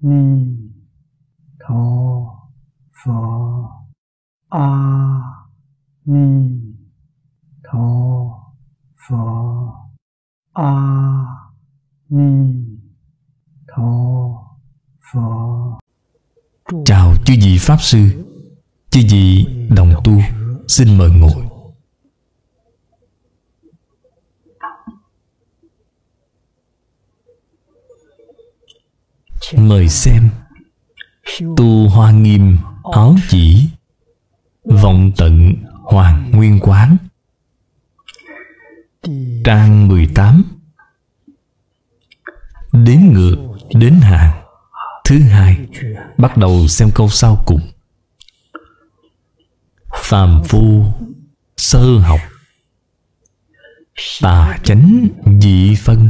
ni tho pho a ni tho pho a ni tho pho Chào chư vị Pháp Sư, Chư vị đồng tu, Xin mời ngồi. Mời xem. Tu Hoa Nghiêm Áo chỉ. Vọng tận Hoàng Nguyên Quán. Trang 18 Đếm ngược đến hàng. Thứ hai, Bắt đầu xem câu sau cùng. Phàm phu Sơ học. Tà chánh dị phân.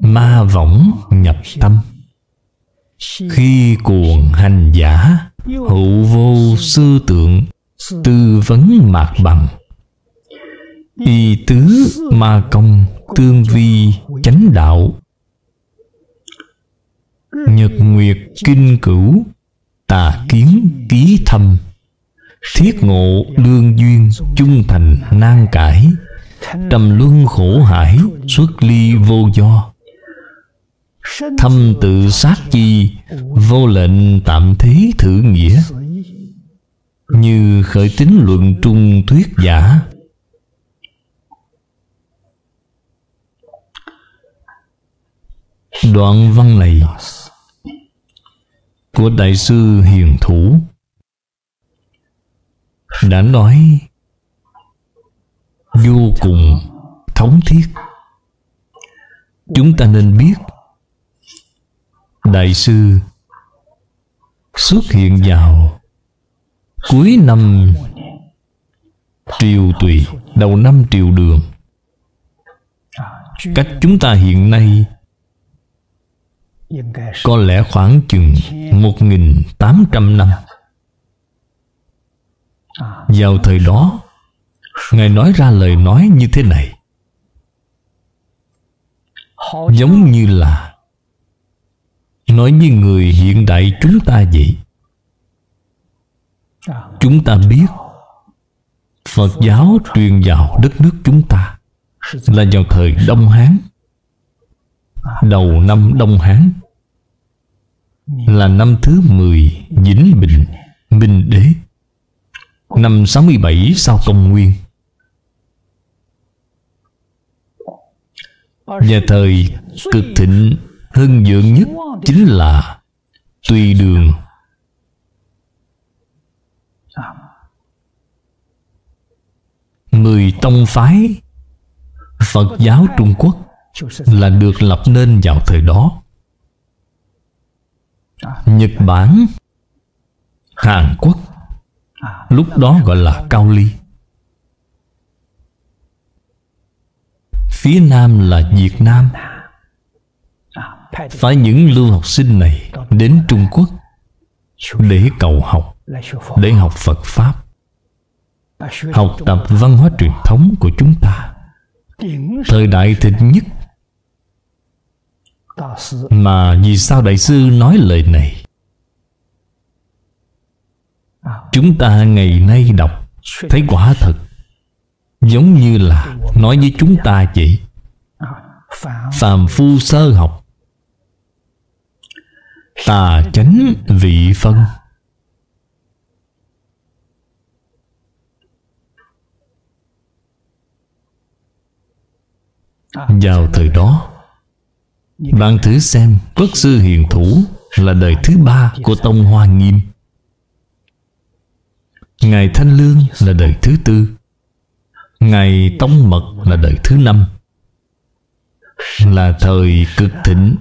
Ma võng nhập tâm. Khi cuồng hành giả, Hữu vô sư tượng, Tư vấn mạc bằng. Y tứ ma công Tương vi chánh đạo. Nhật nguyệt kinh cửu, Tà kiến ký thâm. Thiết ngộ lương duyên Trung thành nan cải. Trầm luân khổ hải Xuất ly vô do. Thâm tự sát chi, Vô lệnh tạm thế thử nghĩa. Như khởi tính luận trung thuyết giả. Đoạn văn này Của Đại sư Hiền Thủ Đã nói Vô cùng thống thiết. Chúng ta nên biết Đại sư Xuất hiện vào Cuối năm Triều tùy, Đầu năm triều đường. Cách chúng ta hiện nay Có lẽ khoảng chừng 1.800 năm. Vào thời đó, Ngài nói ra lời nói như thế này. Giống như là Nói như người hiện đại chúng ta vậy. Chúng ta biết Phật giáo truyền vào đất nước chúng ta Là vào thời Đông Hán. Đầu năm Đông Hán Là năm thứ 10 Vĩnh Bình, Minh Đế. Năm 67 sau công nguyên. Và thời cực thịnh hưng dưỡng nhất chính là tùy đường. Mười tông phái phật giáo trung quốc là được lập nên vào thời đó. Nhật bản, hàn quốc, lúc đó gọi là cao ly. Phía nam là việt nam phải những lưu học sinh này đến trung quốc để cầu học, để học phật pháp, học tập văn hóa truyền thống của chúng ta. Thời đại thịnh nhất. Mà vì sao đại sư nói lời này? Chúng ta ngày nay đọc, thấy quả thật. Giống như là nói với chúng ta vậy. Phàm phu sơ học tà chánh vị phân. Vào thời đó bạn thử xem quốc sư hiền thủ là đời thứ ba của tông hoa nghiêm. Ngài thanh lương là đời thứ tư. Ngài tông mật là đời thứ năm. Là thời cực thịnh.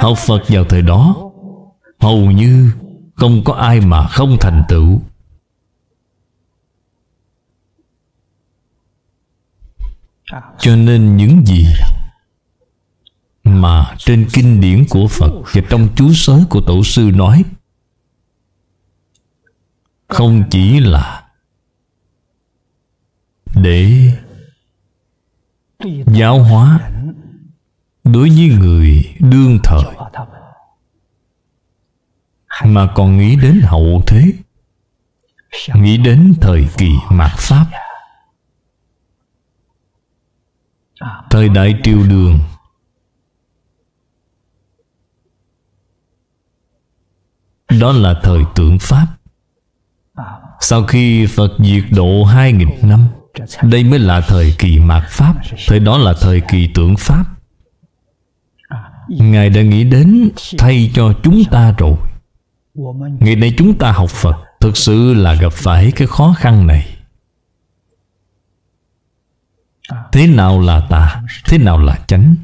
Học phật vào thời đó, hầu như không có ai mà không thành tựu. Cho nên những gì mà trên kinh điển của phật và trong chú sớ của tổ sư nói, không chỉ là để giáo hóa đối với người đương thời mà còn nghĩ đến hậu thế, nghĩ đến thời kỳ mạt pháp, thời đại triều đường, đó là thời tượng pháp. Sau khi phật diệt độ hai nghìn năm, đây mới là thời kỳ mạt pháp, thời đó là thời kỳ tượng pháp ngài đã nghĩ đến thay cho chúng ta rồi. Ngày nay chúng ta học phật, thực sự là gặp phải cái khó khăn này. Thế nào là tà, thế nào là chánh?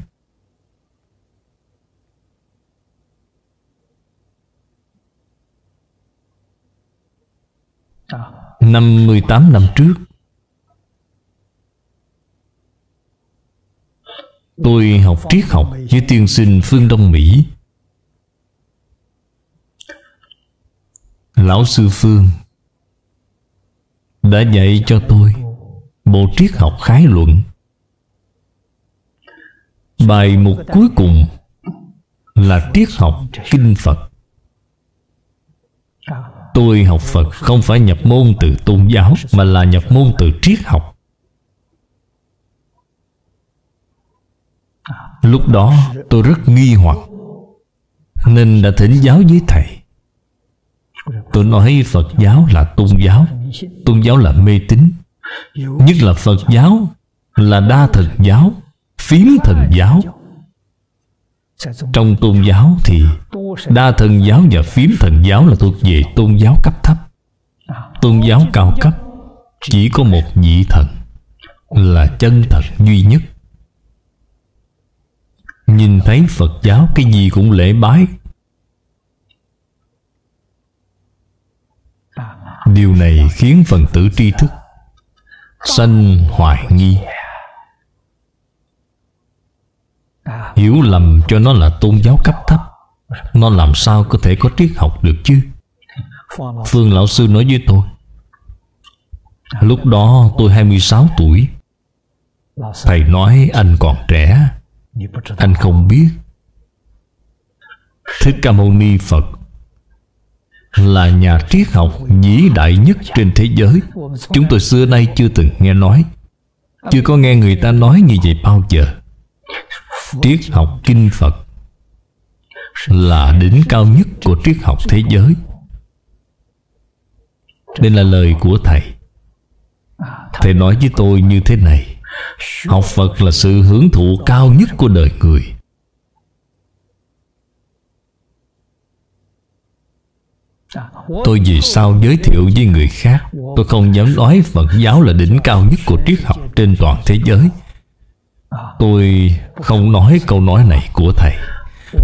Năm 18 năm trước Tôi học triết học với tiên sinh phương Đông Mỹ. Lão sư Phương Đã dạy cho tôi Bộ triết học khái luận. Bài mục cuối cùng Là triết học kinh Phật. Tôi học Phật không phải nhập môn từ tôn giáo Mà là nhập môn từ triết học. Lúc đó tôi rất nghi hoặc, Nên đã thỉnh giáo với thầy. Tôi nói Phật giáo là tôn giáo Tôn giáo là mê tín. Nhất là Phật giáo Là đa thần giáo, Phiếm thần giáo. Trong tôn giáo thì Đa thần giáo và phiếm thần giáo Là thuộc về tôn giáo cấp thấp. Tôn giáo cao cấp, Chỉ có một vị thần Là chân thật duy nhất. Nhìn thấy Phật giáo cái gì cũng lễ bái. Điều này khiến phần tử tri thức Sanh hoài nghi. Hiểu lầm cho nó là tôn giáo cấp thấp, Nó làm sao có thể có triết học được chứ? Phương Lão Sư nói với tôi, Lúc đó tôi 26 tuổi. Thầy nói anh còn trẻ anh không biết. Thích Ca Mâu Ni Phật Là nhà triết học vĩ đại nhất trên thế giới. Chúng tôi xưa nay chưa từng nghe nói Chưa có nghe người ta nói như vậy bao giờ. Triết học kinh Phật Là đỉnh cao nhất của triết học thế giới. Đây là lời của Thầy. Thầy nói với tôi như thế này Học Phật là sự hưởng thụ cao nhất của đời người. Tôi vì sao giới thiệu với người khác? Tôi không dám nói Phật giáo là đỉnh cao nhất của triết học trên toàn thế giới. Tôi không nói câu nói này của Thầy.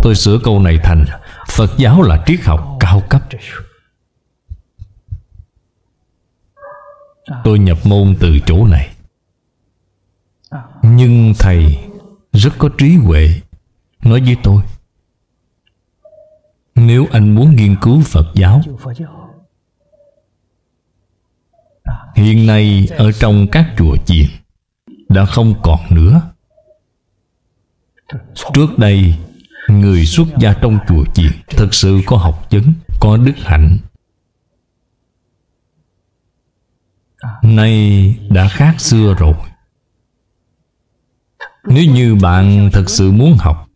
Tôi sửa câu này thành, Phật giáo là triết học cao cấp. Tôi nhập môn từ chỗ này. Nhưng Thầy rất có trí huệ, Nói với tôi, Nếu anh muốn nghiên cứu Phật giáo, Hiện nay ở trong các chùa chiền Đã không còn nữa. Trước đây, Người xuất gia trong chùa chiền Thật sự có học vấn Có đức hạnh. Nay đã khác xưa rồi. Nếu như bạn thật sự muốn học,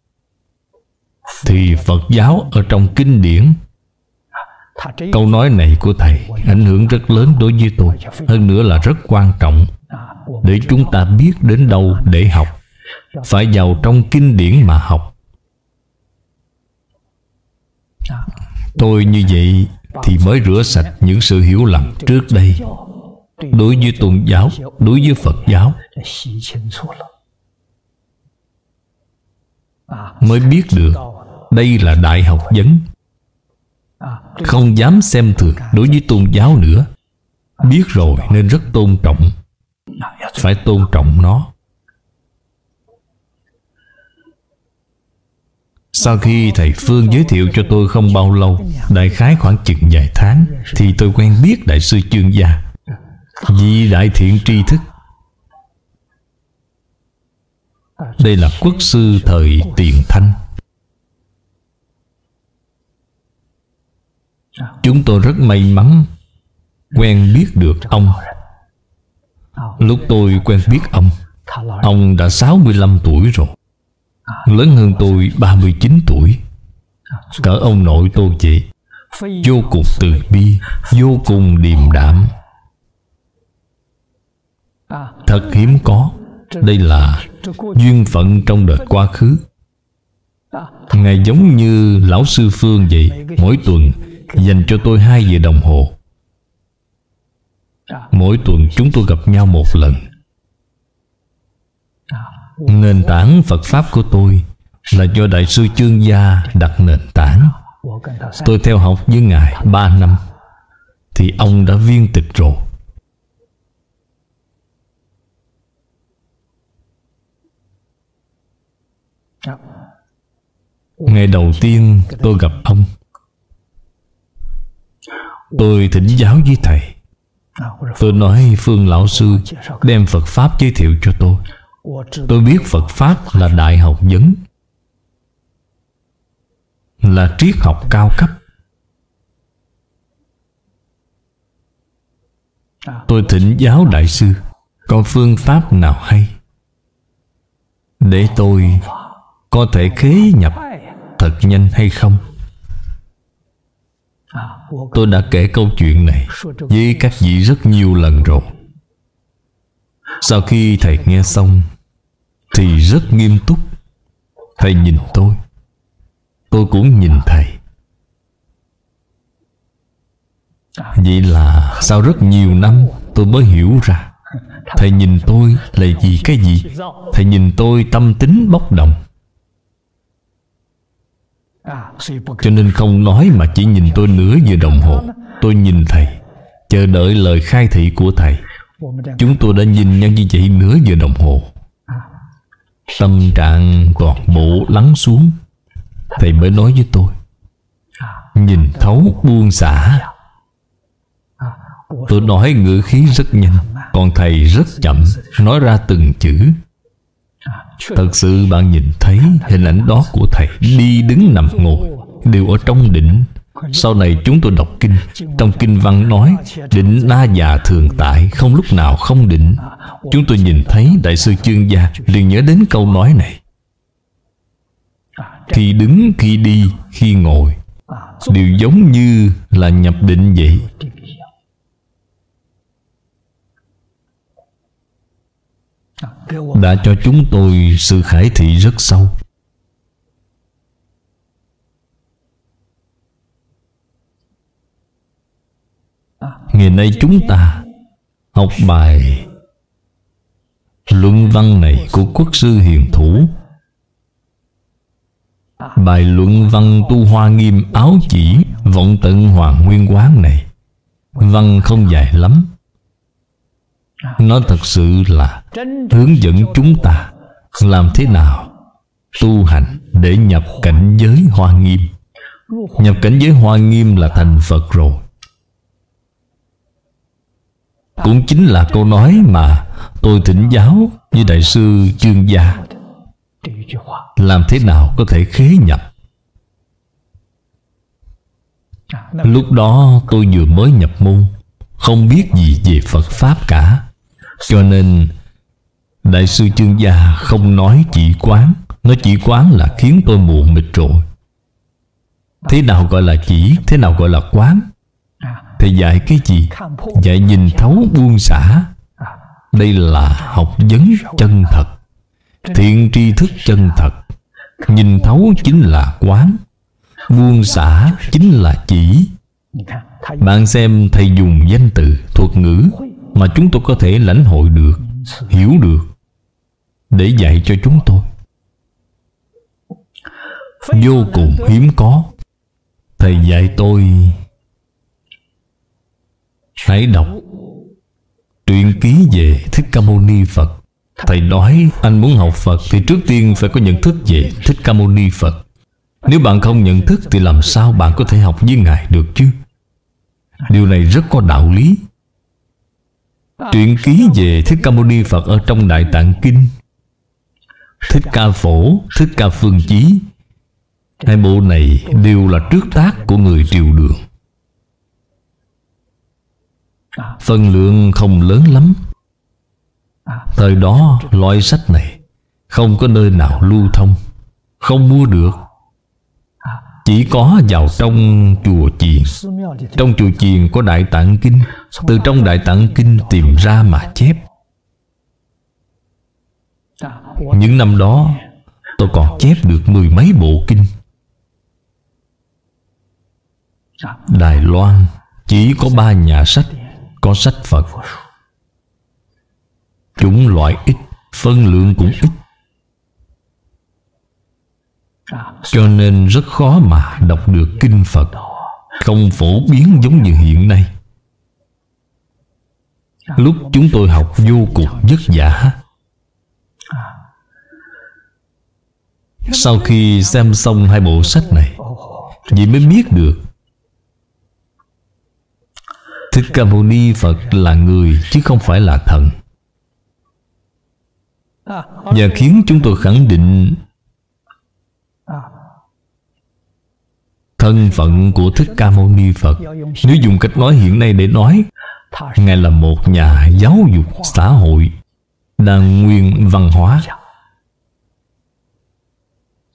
Thì Phật giáo ở trong kinh điển, Câu nói này của Thầy Ảnh hưởng rất lớn đối với tôi. Hơn nữa là rất quan trọng Để chúng ta biết đến đâu để học. Phải vào trong kinh điển mà học. Tôi như vậy Thì mới rửa sạch những sự hiểu lầm trước đây Đối với tôn giáo, Đối với Phật giáo. Mới biết được Đây là đại học vấn. Không dám xem thường Đối với tôn giáo nữa. Biết rồi nên rất tôn trọng. Phải tôn trọng nó. Sau khi thầy Phương giới thiệu cho tôi không bao lâu, Đại khái khoảng chừng vài tháng, Thì tôi quen biết Đại sư Chương Gia. Vì đại thiện tri thức đây là quốc sư thời tiền thanh. Chúng tôi rất may mắn Quen biết được ông. Lúc tôi quen biết ông Ông đã 65 tuổi rồi. Lớn hơn tôi 39 tuổi. Cỡ ông nội tôi vậy. Vô cùng từ bi, Vô cùng điềm đạm. Thật hiếm có. Đây là duyên phận trong đời quá khứ. Ngài giống như lão sư Phương vậy, Mỗi tuần dành cho tôi hai giờ đồng hồ. Mỗi tuần chúng tôi gặp nhau một lần. Nền tảng Phật Pháp của tôi Là do Đại sư Chương Gia đặt nền tảng. Tôi theo học với Ngài ba năm, Thì ông đã viên tịch rồi. Ngày đầu tiên tôi gặp ông. Tôi thỉnh giáo với thầy. Tôi nói Phương Lão Sư Đem Phật Pháp giới thiệu cho tôi. Tôi biết Phật Pháp là đại học vấn, Là triết học cao cấp. Tôi thỉnh giáo đại sư, Có phương pháp nào hay Để tôi có thể khế nhập Thật nhanh hay không? Tôi đã kể câu chuyện này Với các vị rất nhiều lần rồi. Sau khi thầy nghe xong Thì rất nghiêm túc. Thầy nhìn tôi. Tôi cũng nhìn thầy. Vậy là sau rất nhiều năm Tôi mới hiểu ra. Thầy nhìn tôi là vì cái gì? Thầy nhìn tôi tâm tính bốc đồng cho nên không nói mà chỉ nhìn tôi nửa giờ đồng hồ. Tôi nhìn thầy, Chờ đợi lời khai thị của thầy. Chúng tôi đã nhìn nhau như vậy nửa giờ đồng hồ. Tâm trạng toàn bộ lắng xuống. Thầy mới nói với tôi, Nhìn thấu buông xả. Tôi nói ngữ khí rất nhanh, Còn thầy rất chậm, Nói ra từng chữ. Thật sự bạn nhìn thấy hình ảnh đó của Thầy Đi đứng nằm ngồi Đều ở trong định Sau này chúng tôi đọc kinh Trong kinh văn nói Định na già thường tại Không lúc nào không định Chúng tôi nhìn thấy Đại sư Chương Gia liền nhớ đến câu nói này. Khi đứng, khi đi, khi ngồi Đều giống như là nhập định vậy. Đã cho chúng tôi sự khải thị rất sâu. Ngày nay chúng ta học bài luận văn này của quốc sư hiền thủ. Bài luận văn tu hoa nghiêm áo chỉ vọng tận hoàng nguyên quán này. Văn không dài lắm nó thật sự là hướng dẫn chúng ta làm thế nào tu hành để nhập cảnh giới hoa nghiêm. Nhập cảnh giới hoa nghiêm là thành phật rồi. Cũng chính là câu nói mà tôi thỉnh giáo với đại sư chương gia. Làm thế nào có thể khế nhập? Lúc đó tôi vừa mới nhập môn, không biết gì về phật pháp cả cho nên, Đại sư chương gia không nói chỉ quán. Nói chỉ quán là khiến tôi mù mịt rồi. Thế nào gọi là chỉ, Thế nào gọi là quán? Thầy dạy cái gì? Dạy nhìn thấu buông xả. Đây là học vấn chân thật. Thiện tri thức chân thật. Nhìn thấu chính là quán. Buông xả chính là chỉ. Bạn xem thầy dùng danh từ thuật ngữ. Mà chúng tôi có thể lãnh hội được, Hiểu được, để dạy cho chúng tôi. Vô cùng hiếm có. Thầy dạy tôi, hãy đọc truyện ký về thích ca mâu ni phật. Thầy nói anh muốn học phật thì trước tiên phải có nhận thức về thích ca mâu ni phật. Nếu bạn không nhận thức thì làm sao bạn có thể học với ngài được chứ? Điều này rất có đạo lý. Truyện ký về Thích Ca Mâu Ni Phật ở trong Đại Tạng Kinh. Thích Ca Phổ, Thích Ca Phương Chí. Hai bộ này đều là trước tác của người triều đường. Phần lượng không lớn lắm. Thời đó, loại sách này Không có nơi nào lưu thông, Không mua được. Chỉ có vào trong chùa chiền. Trong chùa chiền có Đại Tạng Kinh. Từ trong Đại Tạng Kinh tìm ra mà chép. Những năm đó, Tôi còn chép được mười mấy bộ kinh. Đài Loan chỉ có ba nhà sách, có sách Phật. Chúng loại ít, Phân lượng cũng ít. Cho nên rất khó mà đọc được kinh Phật. Không phổ biến giống như hiện nay. Lúc chúng tôi học vô cùng vất vả. Sau khi xem xong hai bộ sách này, Vì mới biết được, Thích Ca Mâu Ni Phật là người chứ không phải là thần. Và khiến chúng tôi khẳng định Thân phận của Thích Ca Mâu Ni Phật. Nếu dùng cách nói hiện nay để nói, Ngài là một nhà giáo dục xã hội đa nguyên văn hóa.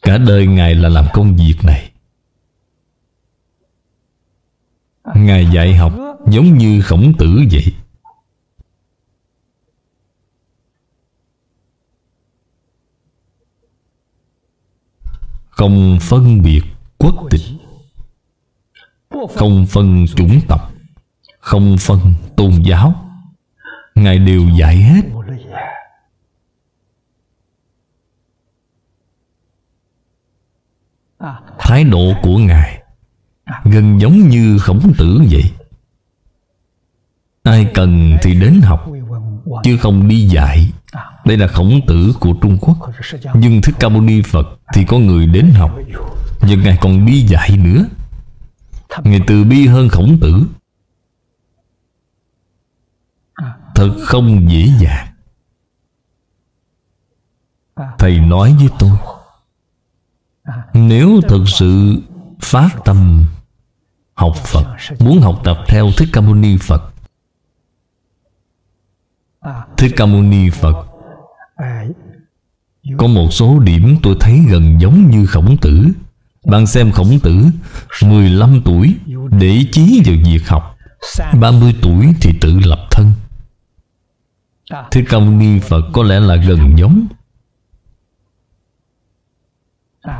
Cả đời Ngài là làm công việc này. Ngài dạy học Giống như khổng tử vậy. Không phân biệt quốc tịch. Không phân chủng tộc, Không phân tôn giáo. Ngài đều dạy hết. Thái độ của Ngài Gần giống như khổng tử vậy. Ai cần thì đến học, Chứ không đi dạy. Đây là khổng tử của Trung Quốc. Nhưng Thích Ca Mâu Ni Phật Thì có người đến học, nhưng Ngài còn đi dạy nữa. Ngài từ bi hơn khổng tử. Thật không dễ dàng. Thầy nói với tôi Nếu thật sự phát tâm học Phật Muốn học tập theo Thích Ca Mâu Ni Phật Thích Ca Mâu Ni Phật Có một số điểm tôi thấy gần giống như khổng tử bạn xem khổng tử 15 tuổi, để chí vào việc học. 30 tuổi thì tự lập thân. Thích Ca Mâu Ni Phật có lẽ là gần giống.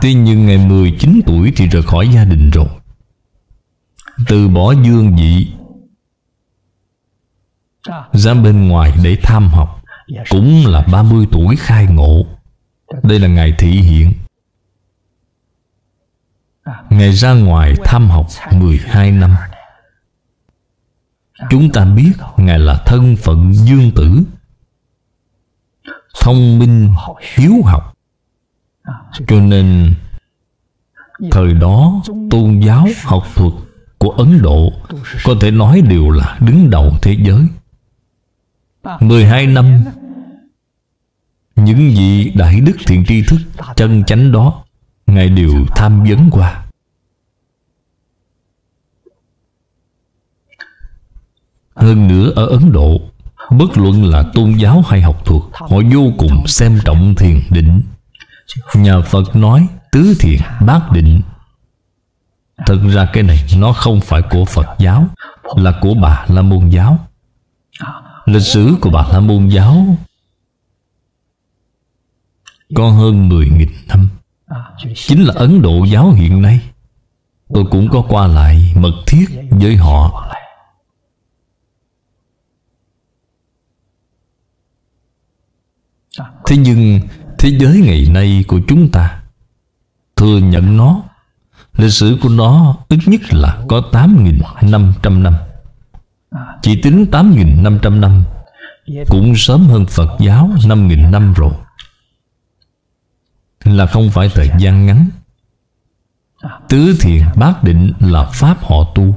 Tuy nhiên ngày 19 tuổi thì rời khỏi gia đình rồi. Từ bỏ dương vị, ra bên ngoài để tham học. Cũng là 30 tuổi khai ngộ. Đây là ngày thị hiện. Ngày ra ngoài tham học 12 năm. Chúng ta biết Ngài là thân phận dương tử. Thông minh, hiếu học. Cho nên Thời đó tôn giáo học thuật của Ấn Độ Có thể nói đều là đứng đầu thế giới. 12 năm Những vị đại đức thiện tri thức Chân chánh đó Ngài đều tham vấn qua. Hơn nữa, ở Ấn Độ, Bất luận là tôn giáo hay học thuật, Họ vô cùng xem trọng thiền định. Nhà Phật nói, Tứ thiền, bát định. Thật ra cái này Nó không phải của Phật giáo, Là của bà La Môn giáo. Lịch sử của Bà La Môn giáo Có hơn 10.000 năm. Chính là Ấn Độ giáo hiện nay. Tôi cũng có qua lại mật thiết với họ. Thế nhưng thế giới ngày nay của chúng ta Thừa nhận nó. Lịch sử của nó ít nhất là có 8.500 năm chỉ tính 8.500 năm Cũng sớm hơn Phật giáo 5.000 năm rồi. Là không phải thời gian ngắn. Tứ thiền bát định là Pháp họ tu.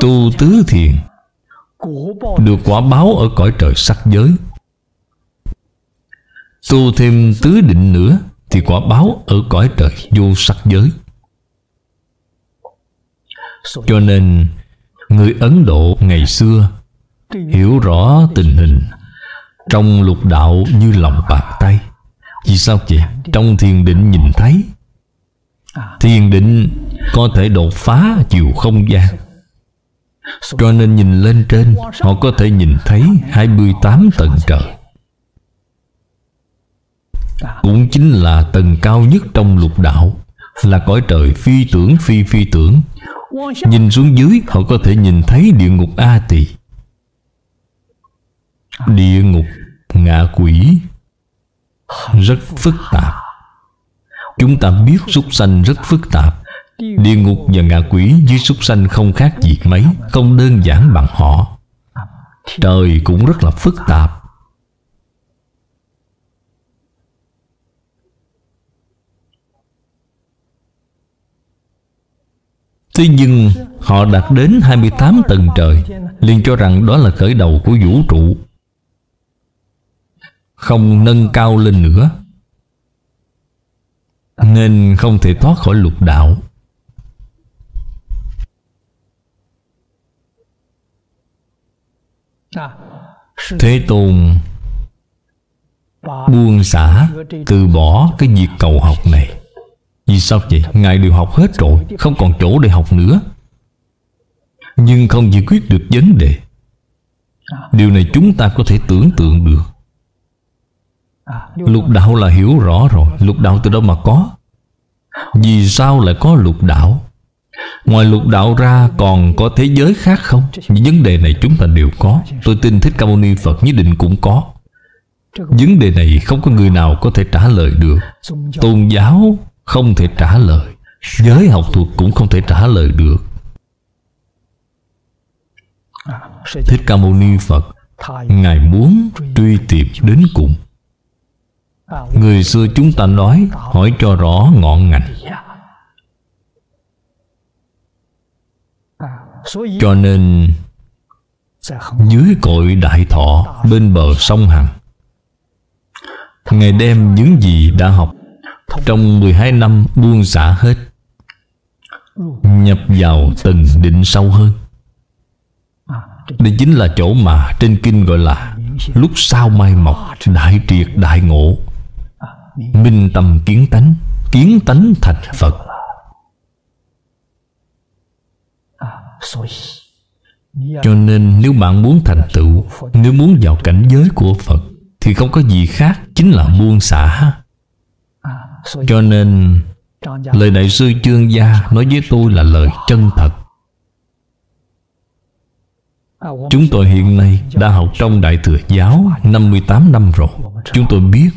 Tu tứ thiền Được quả báo ở cõi trời sắc giới. Tu thêm tứ định nữa Thì quả báo ở cõi trời vô sắc giới. Cho nên, Người Ấn Độ ngày xưa Hiểu rõ tình hình, Trong lục đạo như lòng bàn tay. Vì sao vậy? Trong thiền định nhìn thấy. Thiền định có thể đột phá chiều không gian. Cho nên nhìn lên trên, Họ có thể nhìn thấy 28 tầng trời. Cũng chính là tầng cao nhất trong lục đạo, Là cõi trời phi tưởng, phi phi tưởng. Nhìn xuống dưới, họ có thể nhìn thấy địa ngục A Tỳ. Địa ngục, ngạ quỷ. Rất phức tạp. Chúng ta biết súc sanh rất phức tạp. Địa ngục và ngạ quỷ với súc sanh không khác gì mấy, Không đơn giản bằng họ. Trời cũng rất là phức tạp. Thế nhưng họ đạt đến 28 tầng trời, liền cho rằng đó là khởi đầu của vũ trụ. Không nâng cao lên nữa. Nên không thể thoát khỏi lục đạo. Thế Tôn Buông xả, Từ bỏ cái việc cầu học này. Vì sao vậy? Ngài đều học hết rồi, Không còn chỗ để học nữa. Nhưng không giải quyết được vấn đề. Điều này chúng ta có thể tưởng tượng được. Lục đạo là hiểu rõ rồi. Lục đạo từ đâu mà có? Vì sao lại có lục đạo? Ngoài lục đạo ra còn có thế giới khác không? Những vấn đề này chúng ta đều có. Tôi tin Thích Ca Mâu Ni Phật nhất định cũng có. Vấn đề này không có người nào có thể trả lời được. Tôn giáo không thể trả lời. Giới học thuật cũng không thể trả lời được. Thích Ca Mâu Ni Phật Ngài muốn truy tìm đến cùng Người xưa chúng ta nói, Hỏi cho rõ ngọn ngành. Cho nên, Dưới cội đại thọ, Bên bờ sông Hằng ngày đem những gì đã học. Trong 12 năm buông xả hết, Nhập vào từng định sâu hơn. Đây chính là chỗ mà trên kinh gọi là Lúc sau mai mọc Đại triệt đại ngộ. Minh tâm kiến tánh Kiến tánh thành Phật. Cho nên nếu bạn muốn thành tựu, Nếu muốn vào cảnh giới của Phật, Thì không có gì khác, Chính là buông xả cho nên, Lời Đại sư Chương Gia nói với tôi là lời chân thật. Chúng tôi hiện nay đã học trong Đại Thừa Giáo 58 năm rồi. Chúng tôi biết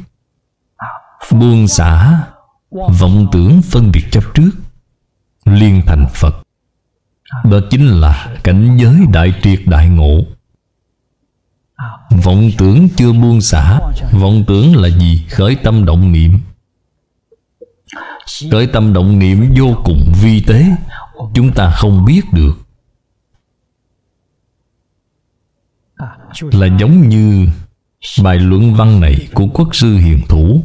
Buông xả, Vọng tưởng phân biệt chấp trước, Liên thành Phật. Đó chính là cảnh giới đại triệt đại ngộ. Vọng tưởng chưa buông xả, Vọng tưởng là gì? Khởi tâm động niệm. Khởi tâm động niệm vô cùng vi tế, Chúng ta không biết được. Là giống như Bài luận văn này của quốc sư hiền thủ.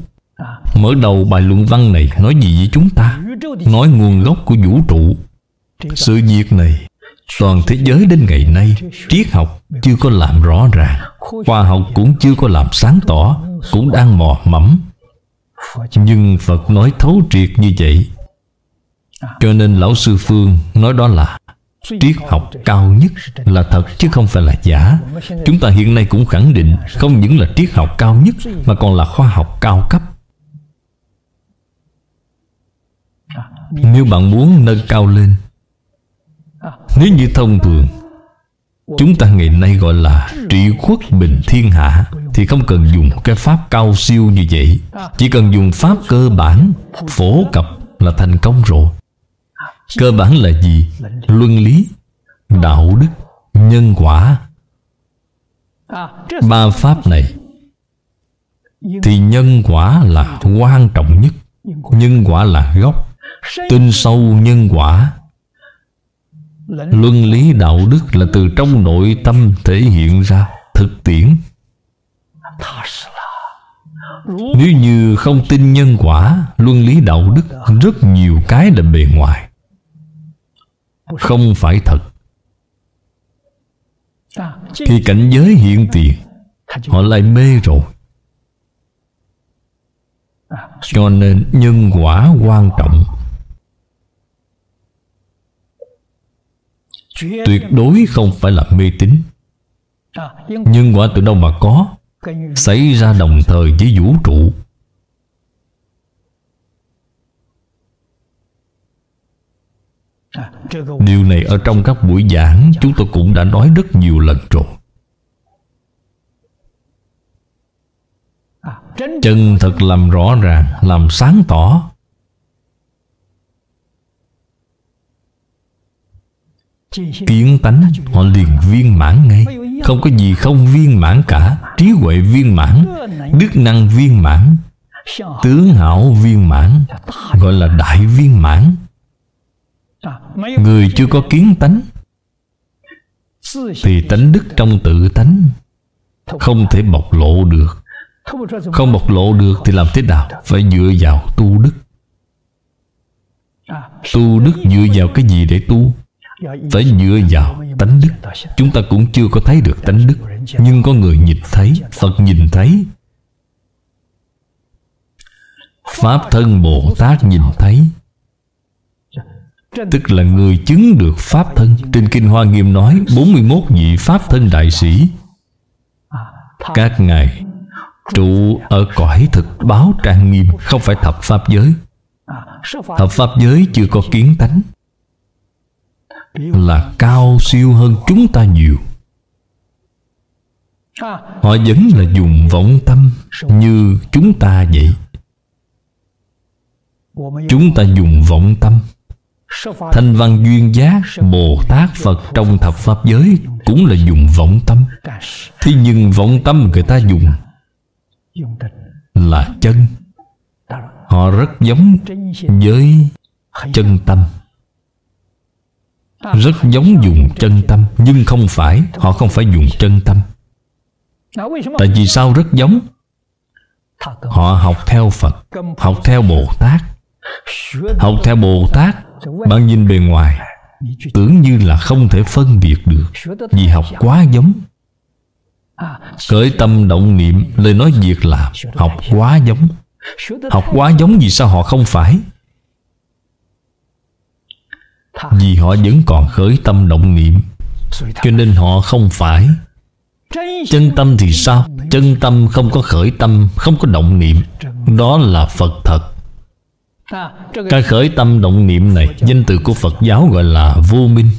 Mở đầu bài luận văn này nói gì với chúng ta? Nói nguồn gốc của vũ trụ. Sự việc này, Toàn thế giới đến ngày nay, Triết học chưa có làm rõ ràng. Khoa học cũng chưa có làm sáng tỏ, Cũng đang mò mẫm. Nhưng Phật nói thấu triệt như vậy. Cho nên Lão Sư Phương nói đó là Triết học cao nhất là thật chứ không phải là giả. Chúng ta hiện nay cũng khẳng định Không những là triết học cao nhất Mà còn là khoa học cao cấp. Nếu bạn muốn nâng cao lên, Nếu như thông thường, Chúng ta ngày nay gọi là trị quốc bình thiên hạ, Thì không cần dùng cái pháp cao siêu như vậy. Chỉ cần dùng pháp cơ bản, Phổ cập là thành công rồi. Cơ bản là gì? Luân lý, Đạo đức, Nhân quả. Ba pháp này Thì nhân quả là quan trọng nhất, Nhân quả là gốc. Tin sâu nhân quả. Luân lý đạo đức là từ trong nội tâm thể hiện ra, thực tiễn. Nếu như không tin nhân quả, luân lý đạo đức rất nhiều cái là bề ngoài. Không phải thật. Thì cảnh giới hiện tiền, họ lại mê rồi. Cho nên nhân quả quan trọng. Tuyệt đối không phải là mê tín. Nhân quả từ đâu mà có? Xảy ra đồng thời với vũ trụ. Điều này ở trong các buổi giảng chúng tôi cũng đã nói rất nhiều lần rồi. Chân thật làm rõ ràng làm sáng tỏ kiến tánh, họ liền viên mãn ngay. Không có gì không viên mãn cả. Trí huệ viên mãn, đức năng viên mãn, tướng hảo viên mãn, gọi là đại viên mãn. Người chưa có kiến tánh, thì tánh đức trong tự tánh không thể bộc lộ được. Không bộc lộ được thì làm thế nào? Phải dựa vào tu đức. Tu đức dựa vào cái gì để tu? Phải dựa vào tánh đức. Chúng ta cũng chưa có thấy được tánh đức. Nhưng có người nhìn thấy, phật nhìn thấy. Pháp thân bồ tát nhìn thấy. Tức là người chứng được Pháp thân. Trên Kinh Hoa Nghiêm nói 41 vị Pháp thân đại sĩ. Các ngài trụ ở cõi thực báo trang nghiêm, Không phải thập Pháp giới. Thập Pháp giới chưa có kiến tánh. Là cao siêu hơn chúng ta nhiều. Họ vẫn là dùng vọng tâm Như chúng ta vậy. Chúng ta dùng vọng tâm. Thanh văn duyên giác Bồ Tát Phật trong thập Pháp giới Cũng là dùng vọng tâm. Thế nhưng vọng tâm người ta dùng Là chân. Họ rất giống với chân tâm. Rất giống dùng chân tâm, Nhưng không phải, Họ không phải dùng chân tâm. Tại vì sao rất giống? Họ học theo Phật, Học theo Bồ Tát. Học theo Bồ Tát, bạn nhìn bề ngoài, Tưởng như là không thể phân biệt được, Vì học quá giống. Khởi tâm động niệm, Lời nói việc làm, Học quá giống. Học quá giống vì sao họ không phải? Vì họ vẫn còn khởi tâm động niệm. Cho nên họ không phải. Chân tâm thì sao? Chân tâm không có khởi tâm, Không có động niệm. Đó là Phật thật. Cái khởi tâm động niệm này, Danh từ của Phật giáo gọi là vô minh.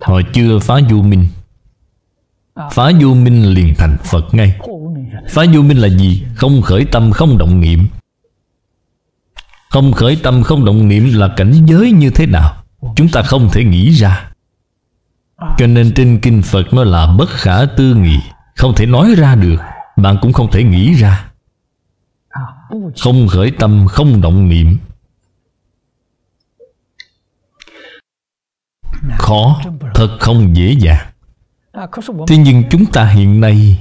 Họ chưa phá vô minh. Phá vô minh liền thành Phật ngay. Phá vô minh là gì? Không khởi tâm, không động niệm. Không khởi tâm, không động niệm là cảnh giới như thế nào? Chúng ta không thể nghĩ ra. Cho nên trên Kinh Phật nó là bất khả tư nghị. Không thể nói ra được. Bạn cũng không thể nghĩ ra. Không khởi tâm, không động niệm. Khó, Thật không dễ dàng. Thế nhưng chúng ta hiện nay,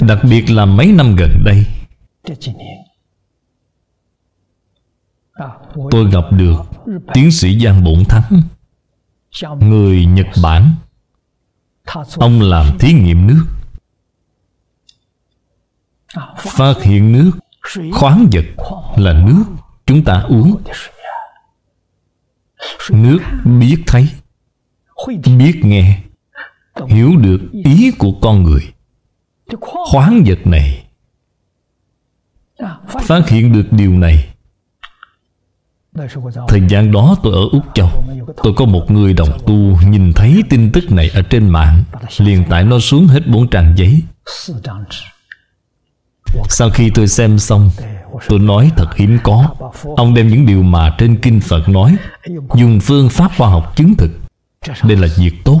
Đặc biệt là mấy năm gần đây Tôi gặp được Tiến sĩ Giang Bổn Thắng, Người Nhật Bản. Ông làm thí nghiệm nước, Phát hiện nước, Khoáng vật là nước Chúng ta uống. Nước biết thấy, Biết nghe, Hiểu được ý của con người. Khoáng vật này, Phát hiện được điều này. Thời gian đó tôi ở Úc Châu. Tôi có một người đồng tu Nhìn thấy tin tức này ở trên mạng. Liền tải nó xuống hết bốn trang giấy. Sau khi tôi xem xong Tôi nói thật hiếm có. Ông đem những điều mà trên Kinh Phật nói Dùng phương pháp khoa học chứng thực. Đây là việc tốt.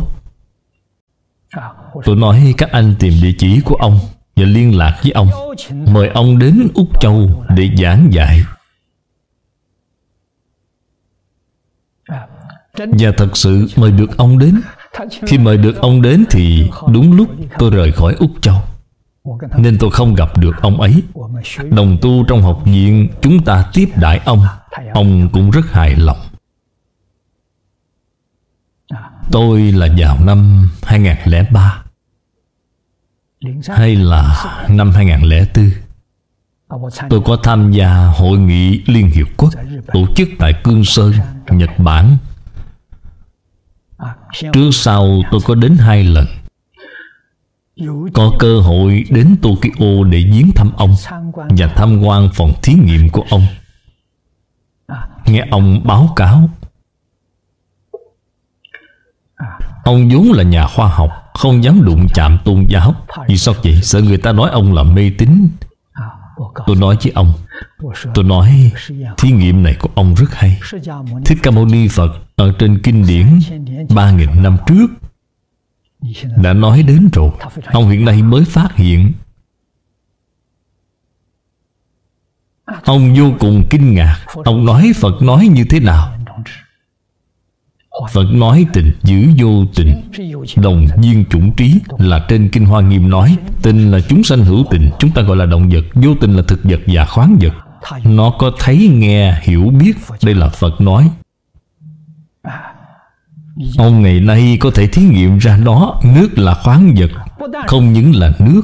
Tôi nói các anh tìm địa chỉ của ông Và liên lạc với ông. Mời ông đến Úc Châu Để giảng dạy Và thật sự mời được ông đến. Khi mời được ông đến thì đúng lúc tôi rời khỏi Úc Châu. Nên tôi không gặp được ông ấy. Đồng tu trong học viện Chúng ta tiếp đãi ông. Ông cũng rất hài lòng. Tôi là vào năm 2003 Hay là năm 2004 Tôi có tham gia hội nghị Liên Hiệp Quốc Tổ chức tại Cương Sơn, Nhật Bản Trước sau tôi có đến hai lần. Có cơ hội đến Tokyo để viếng thăm ông Và tham quan phòng thí nghiệm của ông. Nghe ông báo cáo. Ông vốn là nhà khoa học, Không dám đụng chạm tôn giáo. Vì sao vậy? Sợ người ta nói ông là mê tín. Tôi nói với ông. Tôi nói, thí nghiệm này của ông rất hay. Thích Ca Mâu Ni Phật Ở trên kinh điển ba nghìn năm trước Đã nói đến rồi. Ông hiện nay mới phát hiện. Ông vô cùng kinh ngạc. Ông nói Phật nói như thế nào? Phật nói tình giữ vô tình. Đồng viên chủng trí Là trên Kinh Hoa Nghiêm nói Tình là chúng sanh hữu tình Chúng ta gọi là động vật Vô tình là thực vật và khoáng vật. Nó có thấy nghe hiểu biết. Đây là Phật nói. Ông ngày nay có thể thí nghiệm ra đó Nước là khoáng vật Không những là nước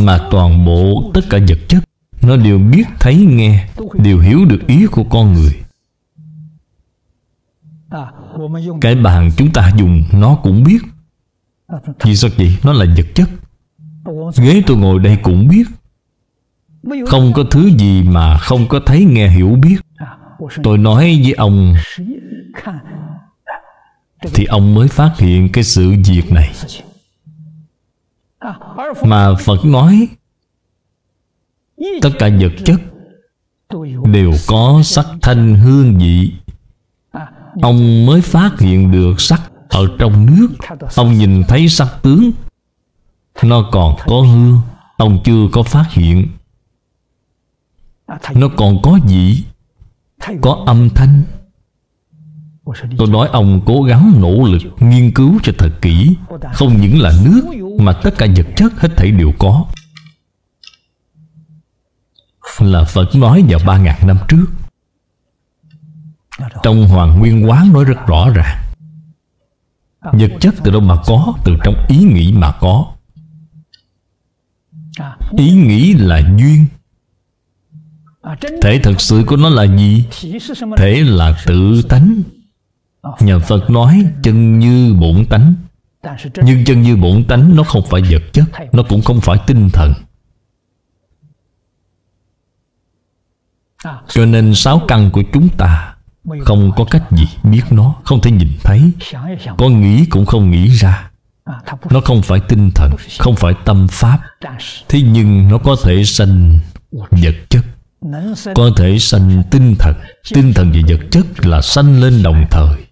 Mà toàn bộ tất cả vật chất. Nó đều biết thấy nghe Đều hiểu được ý của con người cái bàn chúng ta dùng, nó cũng biết. Vì sao vậy? Nó là vật chất. Ghế tôi ngồi đây cũng biết. Không có thứ gì mà không có thấy nghe hiểu biết. Tôi nói với ông, Thì ông mới phát hiện cái sự việc này. Mà Phật nói, Tất cả vật chất Đều có sắc thanh hương vị. Ông mới phát hiện được sắc Ở trong nước. Ông nhìn thấy sắc tướng. Nó còn có hương. Ông chưa có phát hiện. Nó còn có gì? Có âm thanh. Tôi nói ông cố gắng nỗ lực Nghiên cứu cho thật kỹ. Không những là nước, Mà tất cả vật chất hết thảy đều có. Là Phật nói vào ba ngàn năm trước trong Hoàng Nguyên Quán nói rất rõ ràng. Vật chất từ đâu mà có? Từ trong ý nghĩ mà có. Ý nghĩ là duyên. Thể thật sự của nó là gì? Thể là tự tánh. Nhà Phật nói chân như bổn tánh. Nhưng chân như bổn tánh Nó không phải vật chất, Nó cũng không phải tinh thần. Cho nên sáu căn của chúng ta không có cách gì biết nó Không thể nhìn thấy. Có nghĩ cũng không nghĩ ra. Nó không phải tinh thần Không phải tâm pháp. Thế nhưng nó có thể sanh vật chất. Có thể sanh tinh thần. Tinh thần và vật chất là sanh lên đồng thời.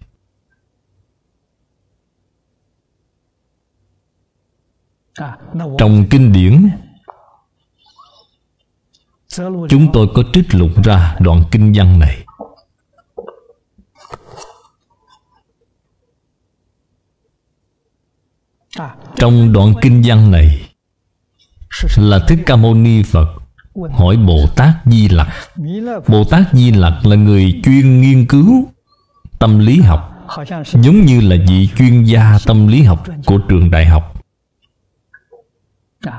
Trong kinh điển Chúng tôi có trích lục ra đoạn kinh văn này Trong đoạn kinh văn này Là Thích Ca Mâu Ni Phật Hỏi Bồ Tát Di Lặc. Bồ Tát Di Lặc là người chuyên nghiên cứu Tâm lý học, Giống như là vị chuyên gia tâm lý học Của trường đại học.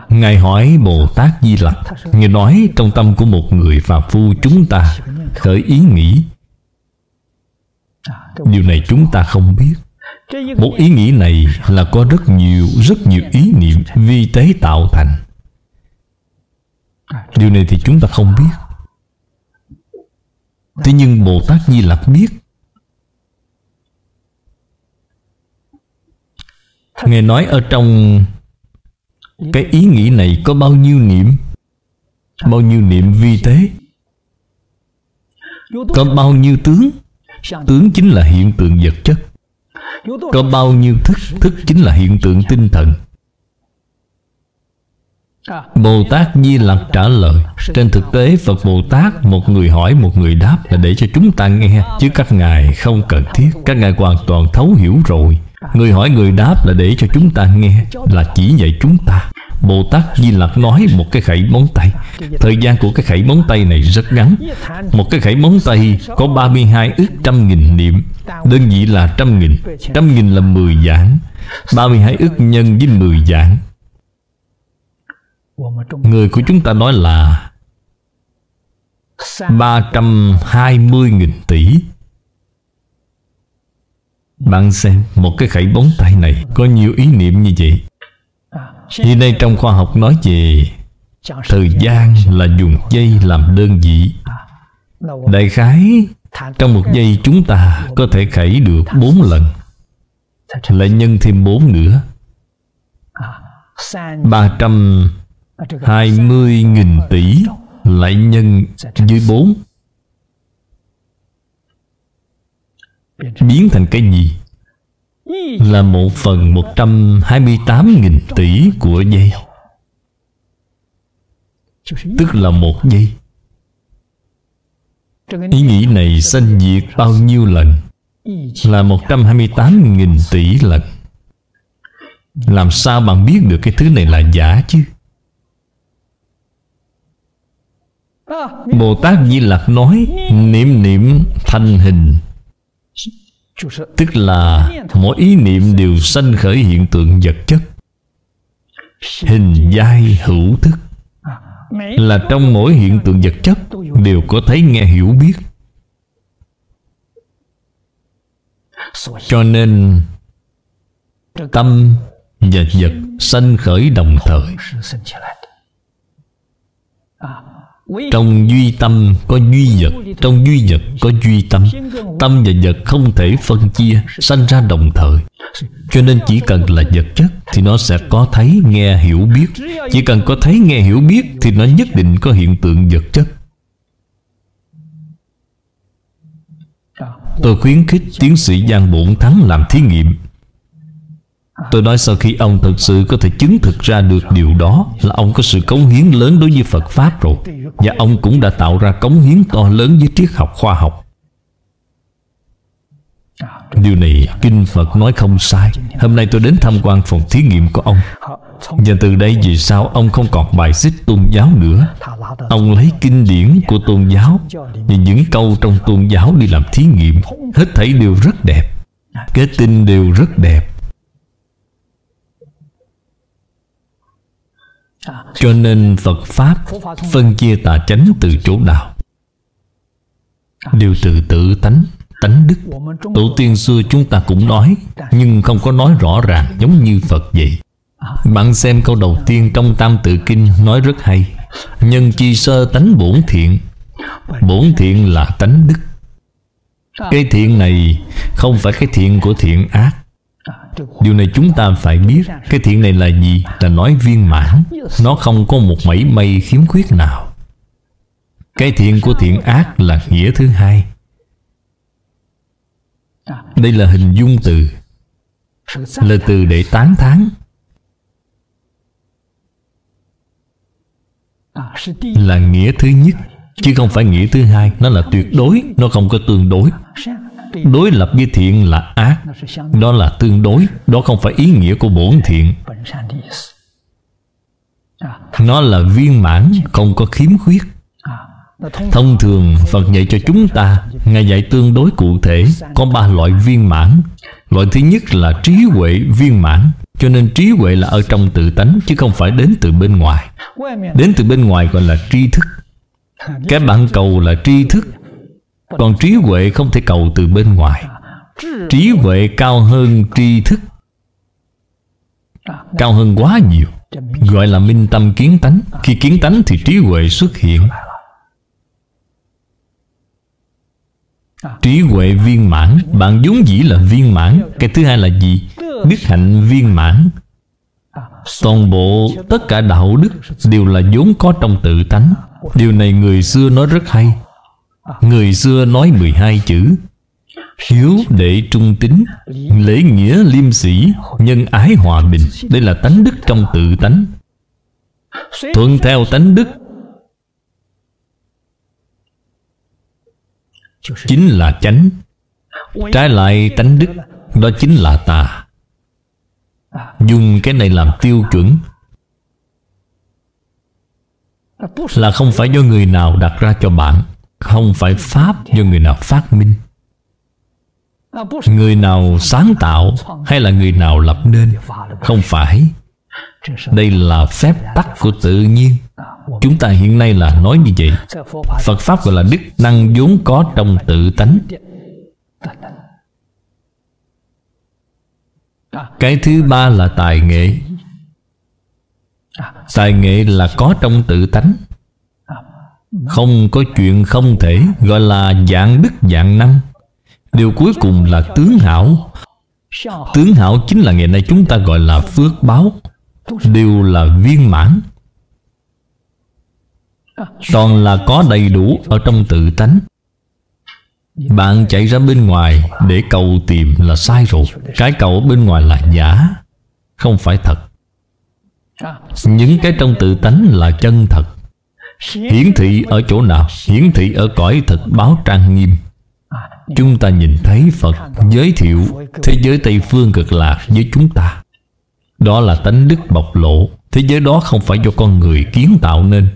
Ngài hỏi Bồ Tát Di Lặc, Ngài nói trong tâm của một người phàm phu chúng ta Khởi ý nghĩ. Điều này chúng ta không biết một ý nghĩ này là có rất nhiều Rất nhiều ý niệm vi tế tạo thành. Điều này thì chúng ta không biết. Thế nhưng Bồ Tát Di Lặc biết. Ngài nói ở trong Cái ý nghĩ này có bao nhiêu niệm? Bao nhiêu niệm vi tế? Có bao nhiêu tướng? Tướng chính là hiện tượng vật chất có bao nhiêu thức Thức chính là hiện tượng tinh thần? Bồ Tát Di Lặc trả lời Trên thực tế Phật Bồ Tát Một người hỏi một người đáp Là để cho chúng ta nghe Chứ các ngài không cần thiết. Các ngài hoàn toàn thấu hiểu rồi. Người hỏi người đáp là để cho chúng ta nghe Là chỉ dạy chúng ta Bồ Tát Di Lặc nói một cái khẩy móng tay. Thời gian của cái khẩy móng tay này rất ngắn. Một cái khẩy móng tay có 32 ước trăm nghìn niệm. Đơn vị là trăm nghìn. Trăm nghìn là 10 giảng. 32 ước nhân với 10 giảng. Người của chúng ta nói là 320.000 tỷ. Bạn xem, Một cái khẩy bóng tay này Có nhiều ý niệm như vậy. Hiện nay trong khoa học nói về Thời gian là dùng giây làm đơn vị. Đại khái, Trong một giây chúng ta Có thể khẩy được 4 lần Lại nhân thêm 4 nữa. 320.000 tỷ Lại nhân dưới 4 Biến thành cái gì? Là một phần 128.000 tỷ của giây Tức là một giây Ý nghĩ này sanh diệt bao nhiêu lần? Là 128.000 tỷ lần. Làm sao bạn biết được cái thứ này là giả chứ? Bồ Tát Di Lặc nói, Niệm niệm thanh hình. Tức là mỗi ý niệm đều sanh khởi hiện tượng vật chất. Hình giai hữu thức Là trong mỗi hiện tượng vật chất Đều có thấy nghe hiểu biết. Cho nên Tâm và vật sanh khởi đồng thời trong duy tâm có duy vật Trong duy vật có duy tâm. Tâm và vật không thể phân chia Sanh ra đồng thời. Cho nên chỉ cần là vật chất Thì nó sẽ có thấy, nghe, hiểu biết. Chỉ cần có thấy, nghe, hiểu biết Thì nó nhất định có hiện tượng vật chất. Tôi khuyến khích tiến sĩ Giang Bổn Thắng làm thí nghiệm Tôi nói sau khi ông thực sự có thể chứng thực ra được điều đó Là ông có sự cống hiến lớn đối với Phật Pháp rồi. Và ông cũng đã tạo ra cống hiến to lớn với triết học khoa học. Điều này Kinh Phật nói không sai. Hôm nay tôi đến tham quan phòng thí nghiệm của ông. Và từ đây vì sao Ông không còn bài xích tôn giáo nữa? Ông lấy kinh điển của tôn giáo Và những câu trong tôn giáo đi làm thí nghiệm. Hết thảy đều rất đẹp. Kết tinh đều rất đẹp. Cho nên Phật Pháp phân chia tà chánh từ chỗ nào? Đều từ tự tánh, tánh đức. Tổ tiên xưa chúng ta cũng nói Nhưng không có nói rõ ràng giống như Phật vậy. Bạn xem câu đầu tiên trong Tam Tự Kinh nói rất hay. Nhân chi sơ tánh bổn thiện. Bổn thiện là tánh đức. Cái thiện này không phải cái thiện của thiện ác. Điều này chúng ta phải biết, Cái thiện này là gì? Là nói viên mãn. Nó không có một mảy may khiếm khuyết nào. Cái thiện của thiện ác là nghĩa thứ hai. Đây là hình dung từ, Là từ để tán thán. Là nghĩa thứ nhất, Chứ không phải nghĩa thứ hai. Nó là tuyệt đối, Nó không có tương đối. Đối lập với thiện là ác. Đó là tương đối Đó không phải ý nghĩa của bổn thiện. Nó là viên mãn Không có khiếm khuyết. Thông thường Phật dạy cho chúng ta Ngài dạy tương đối cụ thể Có ba loại viên mãn. Loại thứ nhất là trí huệ viên mãn Cho nên trí huệ là ở trong tự tánh Chứ không phải đến từ bên ngoài. Đến từ bên ngoài gọi là tri thức. Cái bạn cầu là tri thức còn trí huệ không thể cầu từ bên ngoài. Trí huệ cao hơn tri thức. Cao hơn quá nhiều. Gọi là minh tâm kiến tánh. Khi kiến tánh thì trí huệ xuất hiện. Trí huệ viên mãn. Bạn vốn dĩ là viên mãn. Cái thứ hai là gì? Đức hạnh viên mãn. Toàn bộ tất cả đạo đức Đều là vốn có trong tự tánh. Điều này người xưa nói rất hay. Người xưa nói 12 chữ. Hiếu đệ trung tính Lễ nghĩa liêm sĩ Nhân ái hòa bình. Đây là tánh đức trong tự tánh. Thuận theo tánh đức Chính là chánh. Trái lại tánh đức, Đó chính là tà. Dùng cái này làm tiêu chuẩn Là không phải do người nào đặt ra cho bạn. Không phải Pháp do người nào phát minh. Người nào sáng tạo Hay là người nào lập nên, Không phải. Đây là phép tắc của tự nhiên. Chúng ta hiện nay là nói như vậy. Phật Pháp gọi là đức năng vốn có trong tự tánh. Cái thứ ba là tài nghệ. Tài nghệ là có trong tự tánh. Không có chuyện không thể Gọi là dạng đức dạng năng. Điều cuối cùng là tướng hảo. Tướng hảo chính là ngày nay chúng ta gọi là phước báo. Đều là viên mãn. Toàn là có đầy đủ ở trong tự tánh. Bạn chạy ra bên ngoài để cầu tìm là sai rồi. Cái cầu bên ngoài là giả Không phải thật. Những cái trong tự tánh là chân thật Hiển thị ở chỗ nào? Hiển thị ở cõi thật báo trang nghiêm. Chúng ta nhìn thấy Phật giới thiệu Thế giới Tây Phương cực lạc với chúng ta. Đó là tánh đức bộc lộ. Thế giới đó không phải do con người kiến tạo nên.